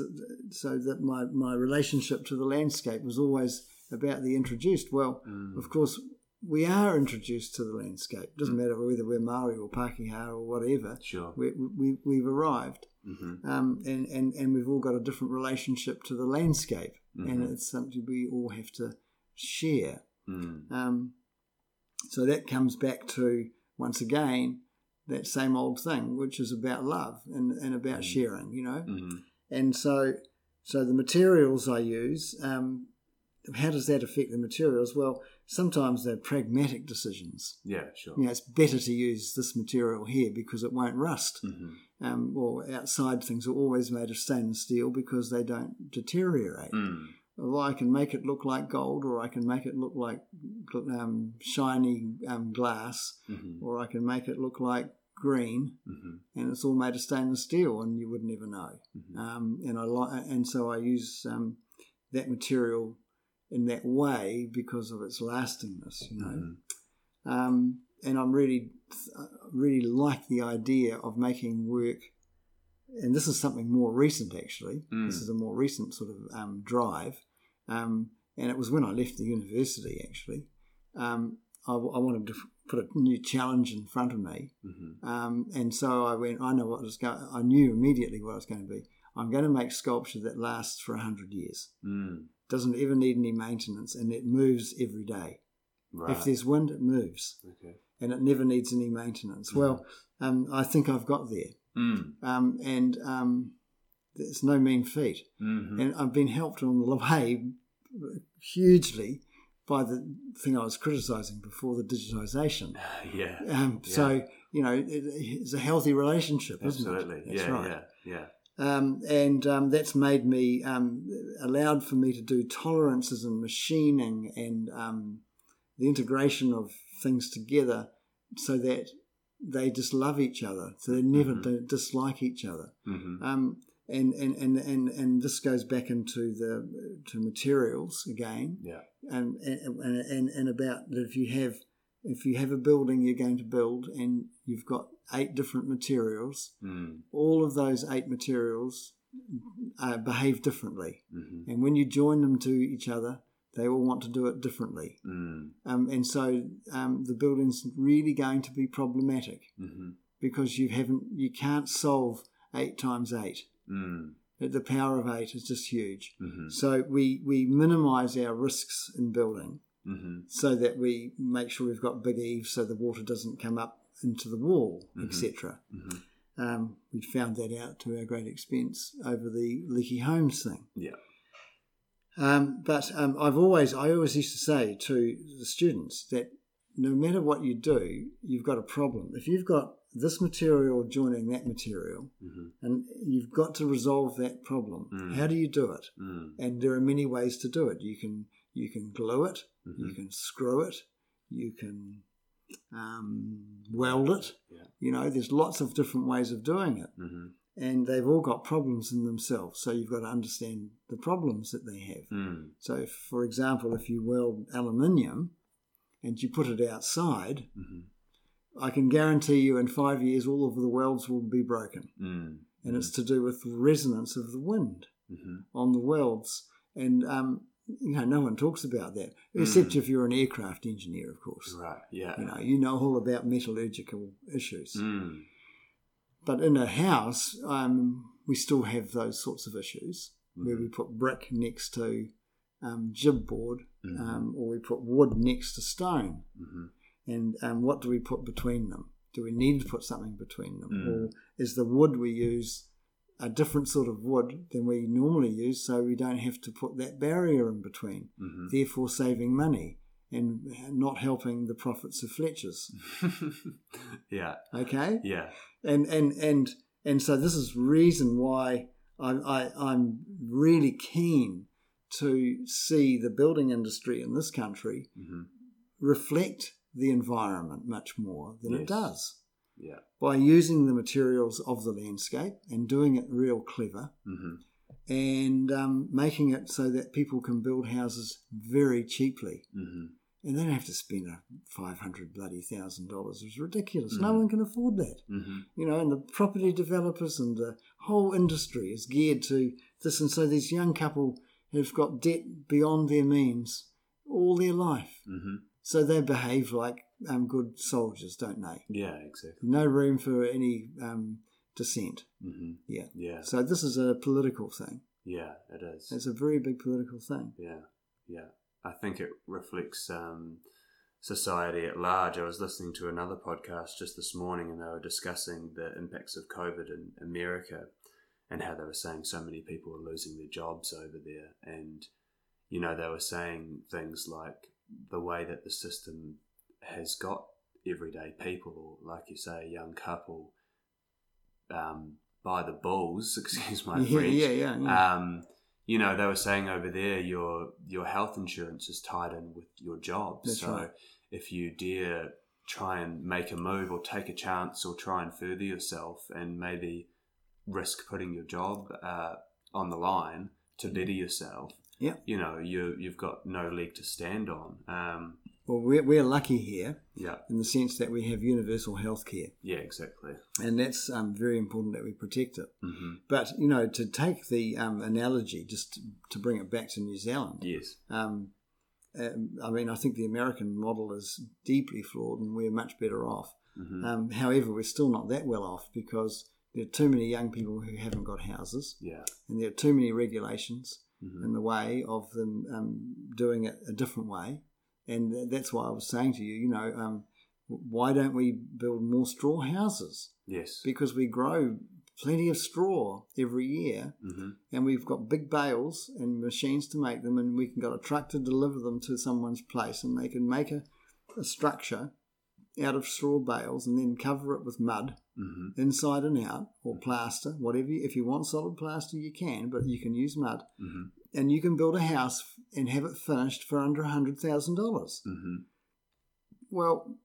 so that my my relationship to the landscape was always about the introduced well Mm. of course we are introduced to the landscape it doesn't matter whether we're maori or pakeha or whatever Sure. we, we, we've arrived Mhm. um, and, and, and we've all got a different relationship to the landscape and Mhm. it's something we all have to share Mm. um, so that comes back to once again that same old thing, which is about love and, and about sharing, you know. Mhm. And so, so the materials I use, um, how does that affect the materials? Well, sometimes they're pragmatic decisions. Yeah. Sure. You know, it's better to use this material here because it won't rust. Mhm. Um, or outside things are always made of stainless steel because they don't deteriorate Mm. Well, I can make it look like gold, or I can make it look like um, shiny um, glass, Mhm. or I can make it look like green, Mhm. and it's all made of stainless steel, and you would never know. Mhm. Um, and I li- and so I use um, that material in that way because of its lastingness, you know. Mhm. Um, and I'm really, uh, really like the idea of making work. And this is something more recent, actually. Mm. This is a more recent sort of um, drive. Um, and it was when I left the university, actually. Um, I, I wanted to put a new challenge in front of me. Mhm. Um, and so I went, I know what was going I knew immediately what it was going to be. I'm going to make sculpture that lasts for 100 years. Mm. Doesn't ever need any maintenance, and it moves every day. Right. If there's wind, it moves okay. and it never needs any maintenance. Well, um, I think I've got there, Mm. um, and um, it's no mean feat. Mhm. And I've been helped on the way hugely by the thing I was criticising before, the digitisation. yeah. Um, Yeah. So you know, it, it's a healthy relationship, Absolutely. isn't it? That's yeah, right. yeah. Yeah. Um, and um, that's made me um, allowed for me to do tolerances and machining and um, the integration of things together, so that they just love each other. So they never Mhm. don't dislike each other. Mm-hmm. Um, and, and, and, and, and this goes back into the to materials again, Yeah. and and, and and about that if you have if you have a building you're going to build and you've got eight different materials, Mm. all of those eight materials uh, behave differently, Mm-hmm. and when you join them to each other, they all want to do it differently, Mm. um, and so um, the building's really going to be problematic Mm-hmm. because you haven't you can't solve eight times eight. Mm. The- power of eight is just huge. Mm-hmm. So we we minimise our risks in building Mm-hmm. so that we make sure we've got big eaves so the water doesn't come up into the wall, Mhm. etc. Mm-hmm. Um, we found that out to our great expense over the leaky homes thing. Yeah. Um, but um, I've always I always used to say to the students that no matter what you do, you've got a problem. If you've got this material joining that material, Mm-hmm. and you've got to resolve that problem, Mm. how do you do it? Mm. And there are many ways to do it. You can you can glue it, Mm-hmm. you can screw it, you can um, weld it. Yeah. You know, there's lots of different ways of doing it, Mm-hmm. and they've all got problems in themselves. So you've got to understand the problems that they have. Mm. So, if, for example, if you weld aluminium and you put it outside, Mm-hmm. I can guarantee you in five years all of the welds will be broken, Mm. and it's to do with the resonance of the wind. Mm-hmm. on the welds, and um, you know no one talks about that except if you're an aircraft engineer, of course. Right. Yeah. You know you know all about metallurgical issues, Mm. but in a house, um, we still have those sorts of issues where we put brick next to um, GIB board, Mhm. um, or we put wood next to stone, Mm-hmm. And um, what do we put between them? Do we need to put something between them, Mm. or is the wood we use a different sort of wood than we normally use, so we don't have to put that barrier in between, Mm-hmm. therefore saving money and not helping the profits of Fletcher's. yeah. Okay, Yeah. and and and and so this is reason why I, I I'm really keen to see the building industry in this country Mm-hmm. reflect the environment much more than it does Yeah. by using the materials of the landscape and doing it real clever Mm-hmm. and um, making it so that people can build houses very cheaply Mm-hmm. and they don't have to spend a 500 bloody thousand dollars it's ridiculous no Mhm. one can afford that Mm-hmm. you know and the property developers and the whole industry is geared to this and so these young couple have got debt beyond their means all their life Mm-hmm. So they behave like um, good soldiers don't they Yeah. Exactly. no room for any um, dissent. Mm-hmm. Yeah. Yeah. So this is a political thing. Yeah. It is. It's a very big political thing. Yeah, yeah. I think it reflects um, society at large. I was listening to another podcast just this morning, and they were discussing the impacts of COVID in America and how they were saying so many people are losing their jobs over there. And, you know, they were saying things like the way that the system has got everyday people, or like you say, a young couple, um, by the balls, excuse my yeah, French. yeah, yeah, yeah. Um, you know, they were saying over there your your health insurance is tied in with your job. That's so right. if you dare try and make a move or take a chance or try and further yourself and maybe risk putting your job uh, on the line to better yourself, Yeah. you know, you you've got no leg to stand on. Um, well, we're, we're lucky here yeah, in the sense that we have universal health care, yeah, exactly. and that's um, very important that we protect it. hmm But, you know, to take the um, analogy, just to, to bring it back to New Zealand, Yes. um, um, I mean, I think the American model is deeply flawed and we're much better off. hmm Um, however, we're still not that well off because there are too many young people who haven't got houses yeah. and there are too many regulations hmm in the way of them um, doing it a different way. And that's why I was saying to you, you know, um, why don't we build more straw houses? Yes. Because we grow plenty of straw every year, hmm and we've got big bales and machines to make them, and we can got a truck to deliver them to someone's place, and they can make a, a structure out of straw bales and then cover it with mud hmm inside and out or plaster, whatever. You, if you want solid plaster, you can, but you can use mud, hmm and you can build a house and have it finished for under a hundred thousand dollars. hmm Well,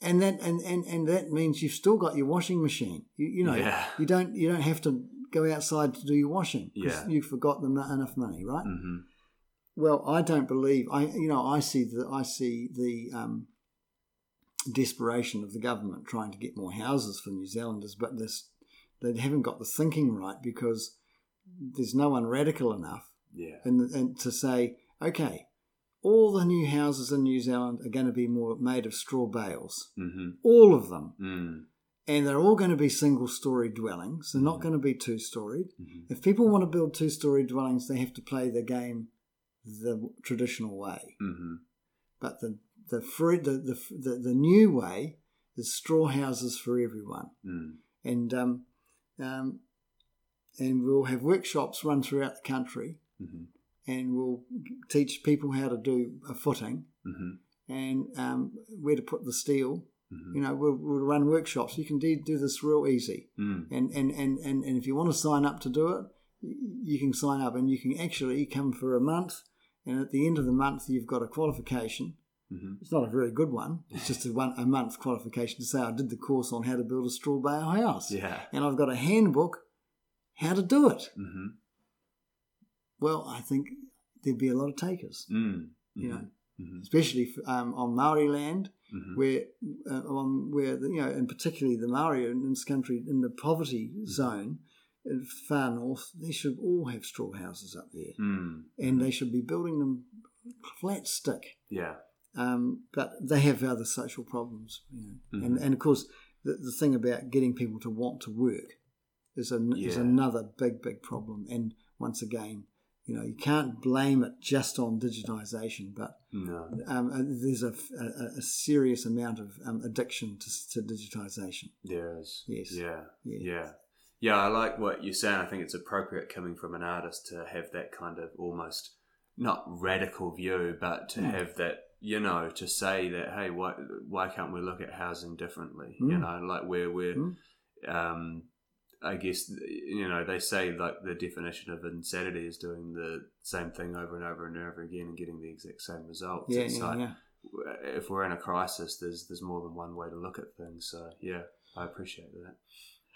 and that and, and, and that means you've still got your washing machine. You, you know, Yeah. you don't you don't have to go outside to do your washing. 'cause Yeah. you've forgot the mo- enough money, right? hmm Well, I don't believe I. You know, I see the I see the um, desperation of the government trying to get more houses for New Zealanders, but this they haven't got the thinking right because there's no one radical enough Yeah. and, and to say, okay, all the new houses in New Zealand are going to be more made of straw bales, hmm all of them, Mm. and they're all going to be single-story dwellings. They're not going to be two-storied. Mhm. If people want to build two-story dwellings, they have to play the game the traditional way. hmm But the the free, the, the the the new way is straw houses for everyone, Mm. and um, um, and we'll have workshops run throughout the country, hmm and we'll teach people how to do a footing hmm and um, where to put the steel. hmm You know, we'll, we'll run workshops. You can do, do this real easy, Mm. and, and, and, and, and if you want to sign up to do it, you can sign up, and you can actually come for a month, and at the end of the month, you've got a qualification. Hmm It's not a very good one. It's just a one a month qualification to say I did the course on how to build a straw bale house, Yeah. and I've got a handbook how to do it. hmm Well, I think there'd be a lot of takers, Mm. you know, hmm especially f- um, on Maori land, hmm where uh, on where the, you know, and particularly the Maori in this country in the poverty zone, in far north, they should all have straw houses up there, Mm. and they should be building them flat stick. Yeah. Um, but they have other social problems, you know. Mhm. and and of course the, the thing about getting people to want to work is a, is another big big problem. And once again, you know, you can't blame it just on digitization, but No. um, uh, there's a, a, a serious amount of um, addiction to, to digitization. There is. Yes. Yeah. Yeah. Yeah. Yeah, I like what you're saying. I think it's appropriate coming from an artist to have that kind of almost not radical view, but to Mm. have that, you know, to say that, hey, why why can't we look at housing differently? You Mm. know, like where we're, Mm. um, I guess, you know, they say like the definition of insanity is doing the same thing over and over and over again and getting the exact same results. Yeah, it's yeah, like, yeah. if we're in a crisis, there's there's more than one way to look at things. So yeah, I appreciate that.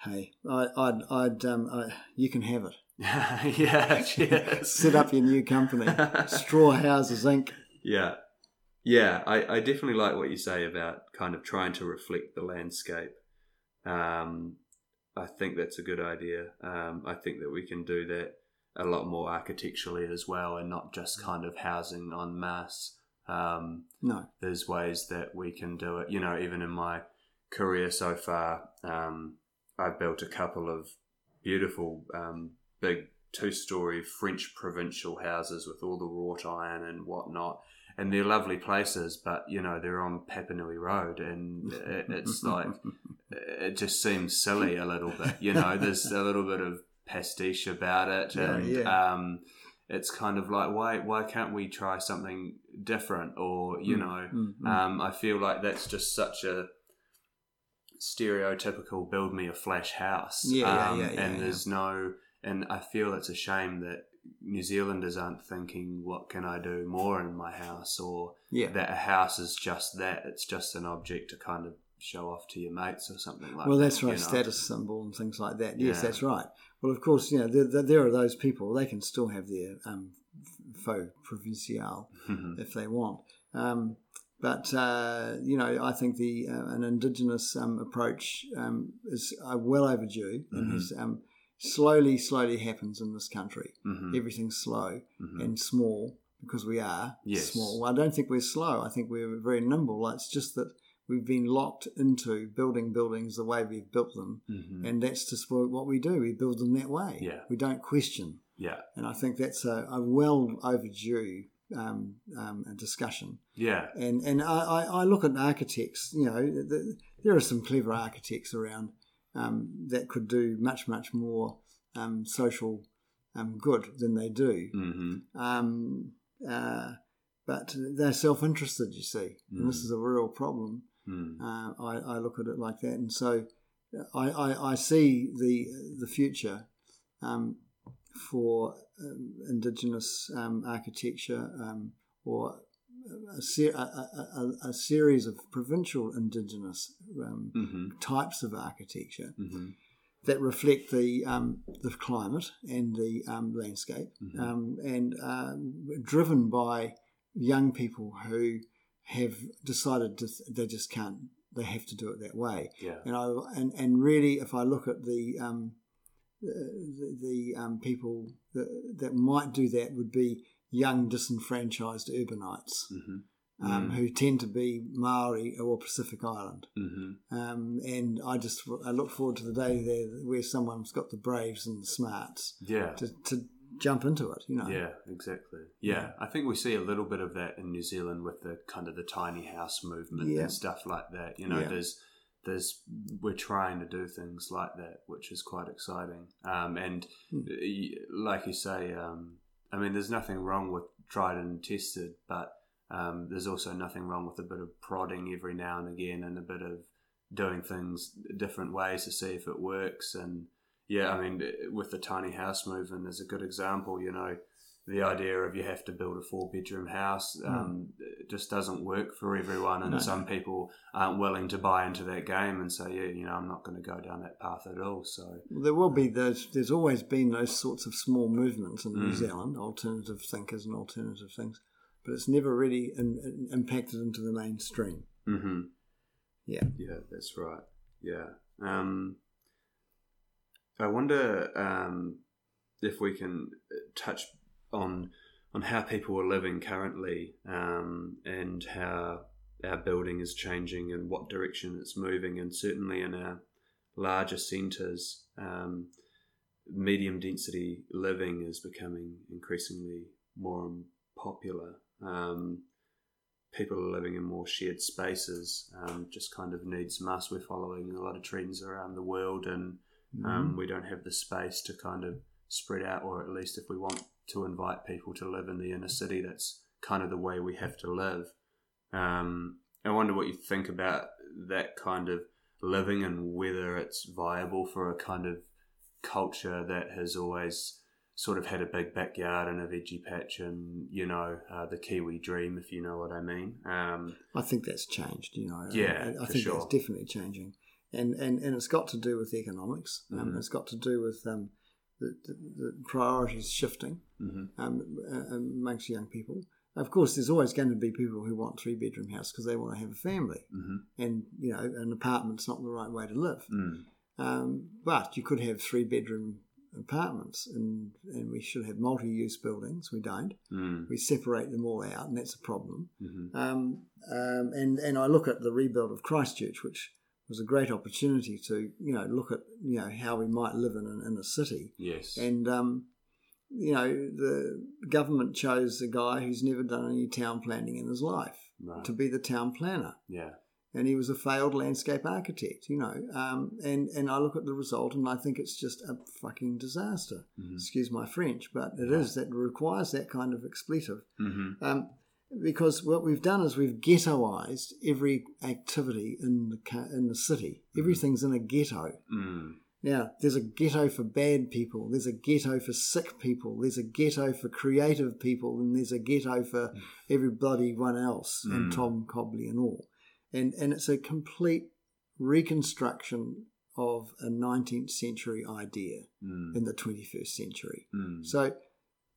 Hey, I, I'd, I'd, um, I, you can have it. yeah, cheers. Set up your new company, Straw Houses Inc. yeah, yeah. I, I definitely like what you say about kind of trying to reflect the landscape. Um, I think that's a good idea. Um, I think that we can do that a lot more architecturally as well, and not just kind of housing en masse. Um, No, there's ways that we can do it. You know, even in my career so far, um, I've built a couple of beautiful, um, big two-story French provincial houses with all the wrought iron and whatnot, and they're lovely places. But you know, they're on Papanui Road, and it, it's like it just seems silly a little bit. You know, there's a little bit of pastiche about it, Yeah, and yeah. um, it's kind of like why why can't we try something different? Or you Mm, know, mm, mm. um, I feel like that's just such a stereotypical build me a flash house. Yeah, yeah, um, yeah, yeah, and yeah. there's no, and I feel it's a shame that New Zealanders aren't thinking, what can I do more in my house? Or yeah. that a house is just that, it's just an object to kind of show off to your mates or something like well, that. Well, that's right, you know? status symbol and things like that. Yes, Yeah. that's right. Well, of course, you know, there, there, are those people, they can still have their um, faux provincial Mhm. if they want. Um, but, uh, you know, I think the uh, an indigenous um, approach um, is uh, well overdue and Mhm. has um, slowly, slowly happens in this country. Mhm. Everything's slow Mhm. and small because we are Yes. small. I don't think we're slow. I think we're very nimble. It's just that we've been locked into building buildings the way we've built them, Mhm. and that's just what what we do. We build them that way. Yeah. We don't question, yeah, and I think that's a, a well overdue um, um, discussion. yeah, And and I, I, I look at architects. You know, the, there are some clever architects around. Um, that could do much, much more um, social um, good than they do. Mm-hmm. Um, uh, but they're self interested, you see. And this Mm. is a real problem. Mm. Uh, I, I look at it like that. And so I, I, I see the, the future um, for um, Indigenous um, architecture um, or a, a, a, series of provincial Indigenous um, Mm-hmm. types of architecture Mm-hmm. that reflect the um, the climate and the um, landscape, Mhm. um, and um, driven by young people who have decided to, they just can't. They have to do it that way. Yeah. And I and, and really, if I look at the um, the, the um, people that, that might do that, would be young disenfranchised urbanites Mm-hmm. um, Mm. who tend to be Maori or Pacific Island. Mm-hmm. Um, and I just I look forward to the day there where someone's got the braves and the smarts Yeah. to, to jump into it. You know. Yeah, exactly. Yeah, I think we see a little bit of that in New Zealand with the kind of the tiny house movement Yeah. and stuff like that. You know, Yeah. there's there's we're trying to do things like that, which is quite exciting. Um, and y- like you say, um, I mean, there's nothing wrong with tried and tested, but um, there's also nothing wrong with a bit of prodding every now and again and a bit of doing things different ways to see if it works. And yeah, I mean, with the tiny house movement, there's a good example. You know, the idea of you have to build a four bedroom house um, it just doesn't work for everyone, and No. some people aren't willing to buy into that game and say, yeah, you know, I'm not going to go down that path at all. So There will be those. There's always been those sorts of small movements in New Mm. Zealand, alternative thinkers and alternative things, but it's never really in, in- impacted into the mainstream. hmm Yeah. yeah, that's right. Yeah. Um, I wonder um, if we can touch on on how people are living currently um, and how our building is changing and what direction it's moving, and certainly in our larger centres, um, medium density living is becoming increasingly more popular. Um, people are living in more shared spaces, um, just kind of needs must. We're following a lot of trends around the world, and um, we don't have the space to kind of spread out, or at least if we want to invite people to live in the inner city, that's kind of the way we have to live. Um, I wonder what you think about that kind of living and whether it's viable for a kind of culture that has always sort of had a big backyard and a veggie patch and you know uh, the Kiwi dream, if you know what I mean. Um, I think that's changed. You know, Yeah, I, I think sure. that's definitely changing, and and and it's got to do with economics. Um, Mhm. It's got to do with um, the, the, the priorities shifting mhm, um, uh, amongst young people. Of course, there's always going to be people who want three bedroom house because they want to have a family, mhm, and you know, an apartment's not the right way to live. mm, Um, but you could have three bedroom apartments, and and we should have multi use buildings. We don't. mm, We separate them all out, and that's a problem. mhm, Um, um, and and I look at the rebuild of Christchurch, which was a great opportunity to you know look at you know how we might live in in a city. yes. And um, you know the government chose a guy who's never done any town planning in his life right. to be the town planner, yeah. and he was a failed landscape architect. You know, um, and and I look at the result, and I think it's just a fucking disaster. mhm, Excuse my French, but it Yeah. is that requires that kind of expletive. mhm, Um, because what we've done is we've ghettoized every activity in the in the city. Everything's in a ghetto. mm, Now, there's a ghetto for bad people. There's a ghetto for sick people. There's a ghetto for creative people, and there's a ghetto for everybody one else, and Mm. Tom Cobley and all. And and it's a complete reconstruction of a 19th century idea mm, in the 21st century. mm, So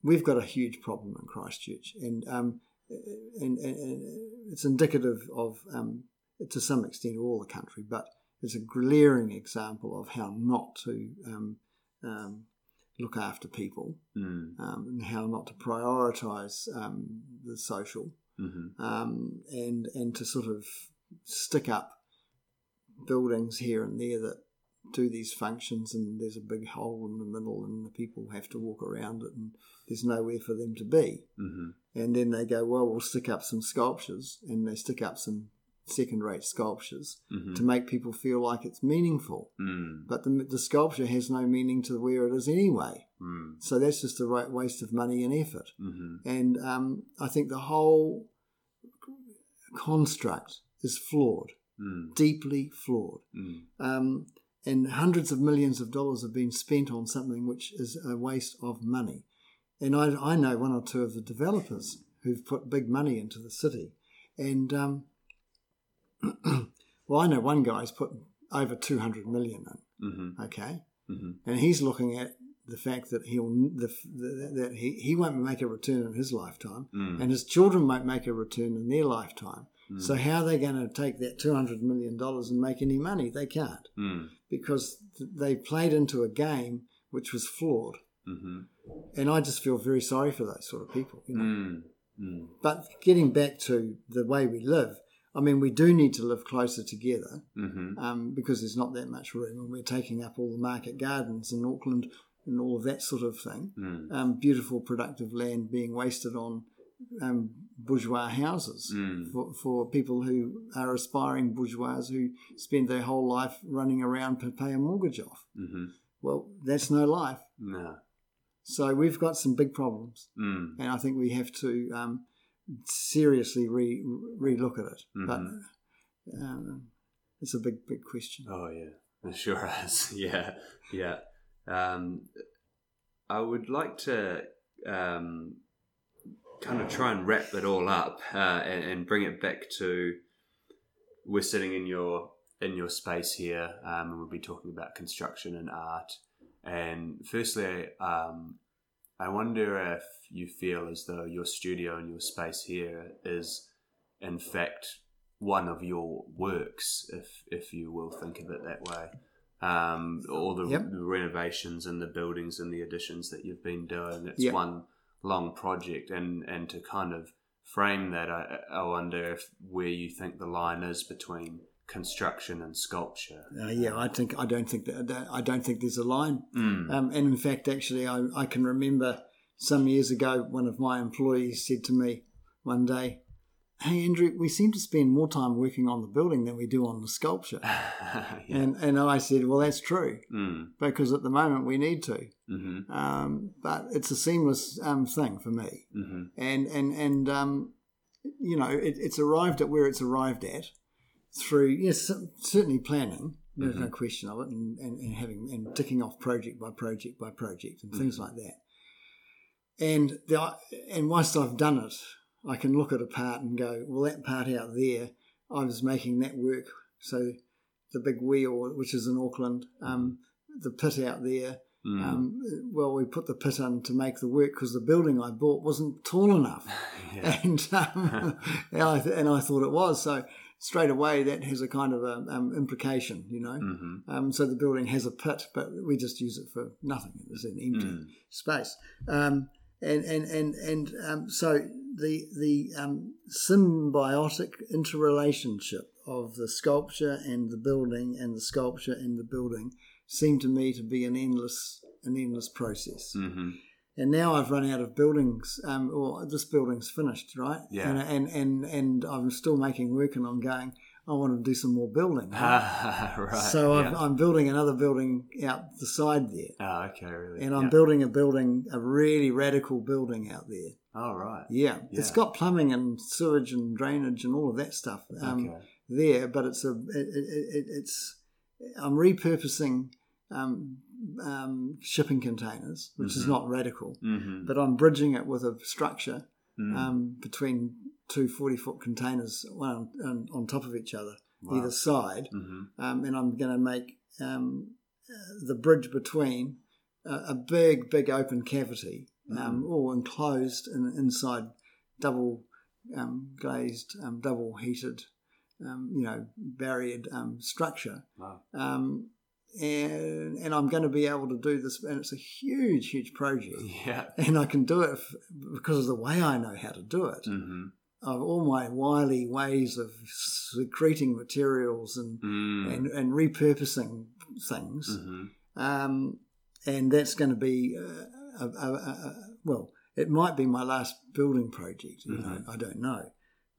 we've got a huge problem in Christchurch, and um, and, and, and it's indicative of, um, to some extent, all the country, but it's a glaring example of how not to um, um, look after people mm, um, and how not to prioritise um, the social mhm, um, and and to sort of stick up buildings here and there that do these functions and there's a big hole in the middle and the people have to walk around it and there's nowhere for them to be. Mhm, and then they go well we'll stick up some sculptures and they stick up some second rate sculptures Mhm. to make people feel like it's meaningful. Mm. But the, the sculpture has no meaning to where it is anyway. Mm. So that's just a right waste of money and effort. Mhm. And um, I think the whole construct is flawed, Mm. deeply flawed. Mm. Um, and hundreds of millions of dollars have been spent on something which is a waste of money. And I, I know one or two of the developers who've put big money into the city. And, um, well, I know one guy's put over 200 million in, Mhm. okay? Mhm. And he's looking at the fact that he'll the, the, that he, he won't make a return in his lifetime, Mm. and his children won't make a return in their lifetime. Mm. So how are they going to take that two hundred million dollars and make any money? They can't Mm. because they played into a game which was flawed. Mhm. And I just feel very sorry for those sort of people. You know? Mm. Mm. But getting back to the way we live, I mean, we do need to live closer together Mhm. um, because there's not that much room, and we're taking up all the market gardens in Auckland and all of that sort of thing. Mm. Um, beautiful, productive land being wasted on um, bourgeois houses Mm. for, for people who are aspiring bourgeois who spend their whole life running around to pay a mortgage off. Mhm. Well, that's no life. No. So we've got some big problems, Mm. and I think we have to um, seriously re re look at it. But um, it's a big, big question. Oh yeah, it sure is. yeah, yeah. Um, I would like to um, kind of try and wrap it all up uh, and, and bring it back to we're sitting in your in your space here, um, and we'll be talking about construction and art. And firstly, um, I wonder if you feel as though your studio and your space here is, in fact, one of your works, if if you will think of it that way. Um, all the Yep. renovations and the buildings and the additions that you've been doing, it's Yep. one long project, and and to kind of frame that, I, I wonder if where you think the line is between construction and sculpture. Uh, yeah, I think I don't think that that- I don't think there's a line. Mm. Um, and in fact, actually, I, I can remember some years ago, one of my employees said to me one day, "Hey, Andrew, we seem to spend more time working on the building than we do on the sculpture." yeah. And and I said, "Well, that's true Mm. because at the moment we need to, hmm um, but it's a seamless um, thing for me." hmm and and and um, you know it, it's arrived at where it's arrived at through yes certainly planning there's no question of it and, and, and having and ticking off project by project by project and things like that and the, and whilst I've done it I can look at a part and go well that part out there I was making that work so the big wheel which is in Auckland um, the pit out there Mm. um, well, we put the pit in to make the work because the building I bought wasn't tall enough, yeah. and um, and, I th- and I thought it was. So straight away, that has a kind of a, um, implication, you know. hmm Um, so the building has a pit, but we just use it for nothing. It's an empty Mm. space, um, and and and and um, so the the um, symbiotic interrelationship of the sculpture and the building, and the sculpture and the building, seemed to me to be an endless an endless process. hmm And now I've run out of buildings, um, or this building's finished, right? Yeah. And, and and and I'm still making work, and I'm going. I want to do some more building. right? right. so yeah. I'm, building another building out the side there, Oh, okay, really. and I'm yeah. building a building, a really radical building out there. Oh, right. Yeah, it's got plumbing and sewage and drainage and all of that stuff um, okay. there, but it's a it, it, it, it's I'm repurposing um, um, shipping containers, which is Mhm. not radical, hmm but I'm bridging it with a structure Mm. um, between two 40 foot containers, one on, on top of each other, Wow. either side, hmm um, and I'm going to make um, uh, the bridge between a, a big, big open cavity, um, all enclosed in, inside double um, glazed, um, double heated, um, you know, barriered um, structure. Wow. And, and I'm going to be able to do this, and it's a huge, huge project. Yeah. And I can do it f- because of the way I know how to do it hmm of all my wily ways of secreting materials and Mm. and, and repurposing things, hmm um, and that's going to be uh, a, a, a, a, well, it might be my last building project. You know, I don't know,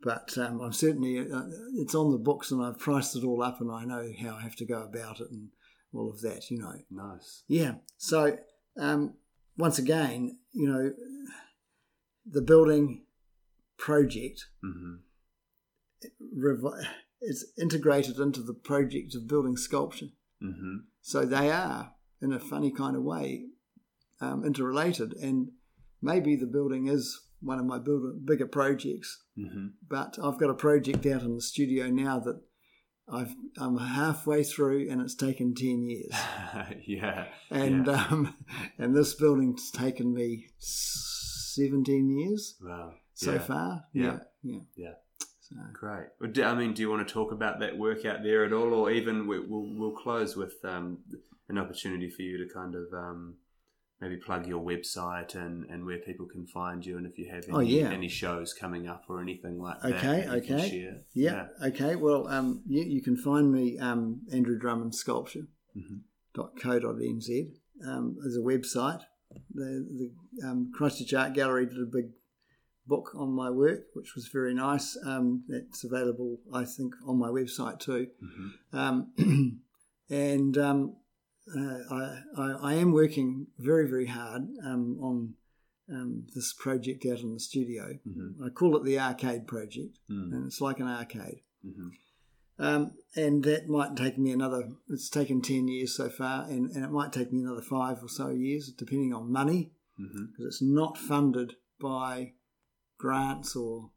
but um, I'm certainly uh, it's on the books, and I've priced it all up, and I know how I have to go about it, and all of that. You know. Nice. Yeah. So um, once again, you know, the building project hmm revi- is integrated into the project of building sculpture. hmm So they are, in a funny kind of way, um, interrelated. And maybe the building is one of my build- bigger projects. hmm But I've got a project out in the studio now that I've, I'm halfway through, and it's taken ten years. yeah. And yeah. um, and this building's taken me seventeen years wow. so yeah. far. Yeah. yeah. Yeah. So, Great. I mean, do you want to talk about that work out there at all, or even we, we'll we'll close with um, an opportunity for you to kind of um, maybe plug your website and, and where people can find you, and if you have any, Oh, yeah. any shows coming up or anything like that. Okay, that you okay. share. yeah. Okay. Well, um, you, you can find me um, Andrew Drummond Sculpture. Mhm. .co.nz. Um, there's a website. The, the um, Christchurch Art Gallery did a big book on my work, which was very nice. Um, it's available, I think, on my website too. Mhm. Um, and um, uh, I, I, I am working very, very hard um, on um, this project out in the studio. Mhm. I call it the Arcade Project, Mm. and it's like an arcade. Mhm. Um, and that might take me another, it's taken 10 years so far, and, and it might take me another five or so years, depending on money, because it's not funded by grants or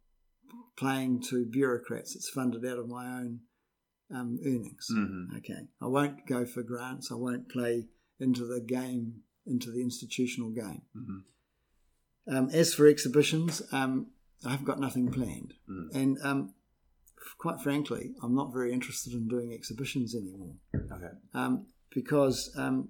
playing to bureaucrats. It's funded out of my own um, earnings. Mhm. Okay. I won't go for grants. I won't play into the game, into the institutional game. Mhm. Um, as for exhibitions, um, I've got nothing planned. Mm. And um, quite frankly, I'm not very interested in doing exhibitions anymore Okay. um, because um,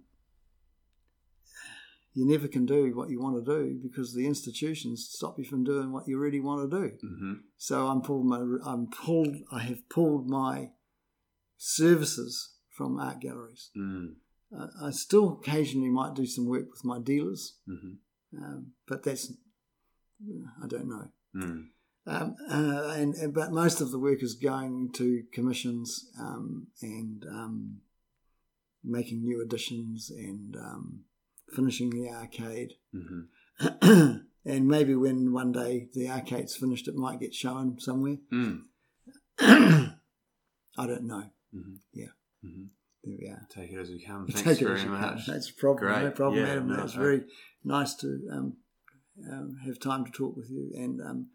you never can do what you want to do because the institutions stop you from doing what you really want to do. hmm So I'm pulled my I'm pulled I have pulled my services from art galleries. Mm. Uh, I still occasionally might do some work with my dealers, hmm um, but that's I don't know. Mm. Um, uh, and, and but most of the work is going to commissions um, and um, making new additions and um, finishing the arcade. hmm and maybe when one day the arcade's finished, it might get shown somewhere. Mm. I don't know. Hmm Yeah. hmm There we are. Take it as we come. Thanks Take very as you come. much. That's a problem. No Great. problem, Yeah, Adam. no, it's I- very nice to um, um, have time to talk with you and um,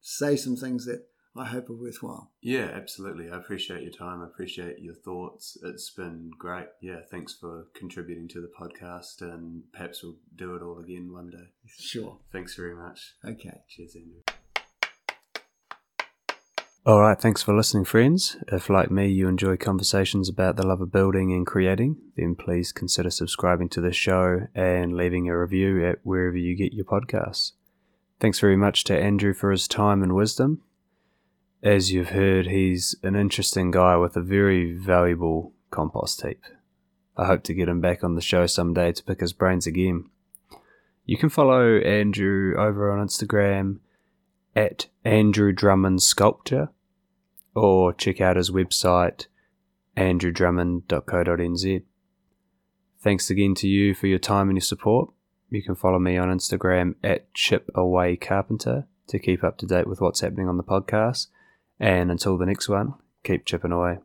say some things that I hope are worthwhile. Yeah, absolutely. I appreciate your time. I appreciate your thoughts. It's been great. Yeah, thanks for contributing to the podcast, and perhaps we'll do it all again one day. Sure. Thanks very much. Okay. Cheers, Andrew. All right, thanks for listening, friends. If, like me, you enjoy conversations about the love of building and creating, then please consider subscribing to this show and leaving a review at wherever you get your podcasts. Thanks very much to Andrew for his time and wisdom. As you've heard, he's an interesting guy with a very valuable compost heap. I hope to get him back on the show someday to pick his brains again. You can follow Andrew over on Instagram at Andrew Drummond Sculpture or check out his website andrewdrummond.co.nz. Thanks again to you for your time and your support. You can follow me on Instagram at chipawaycarpenter to keep up to date with what's happening on the podcast. And until the next one, keep chipping away.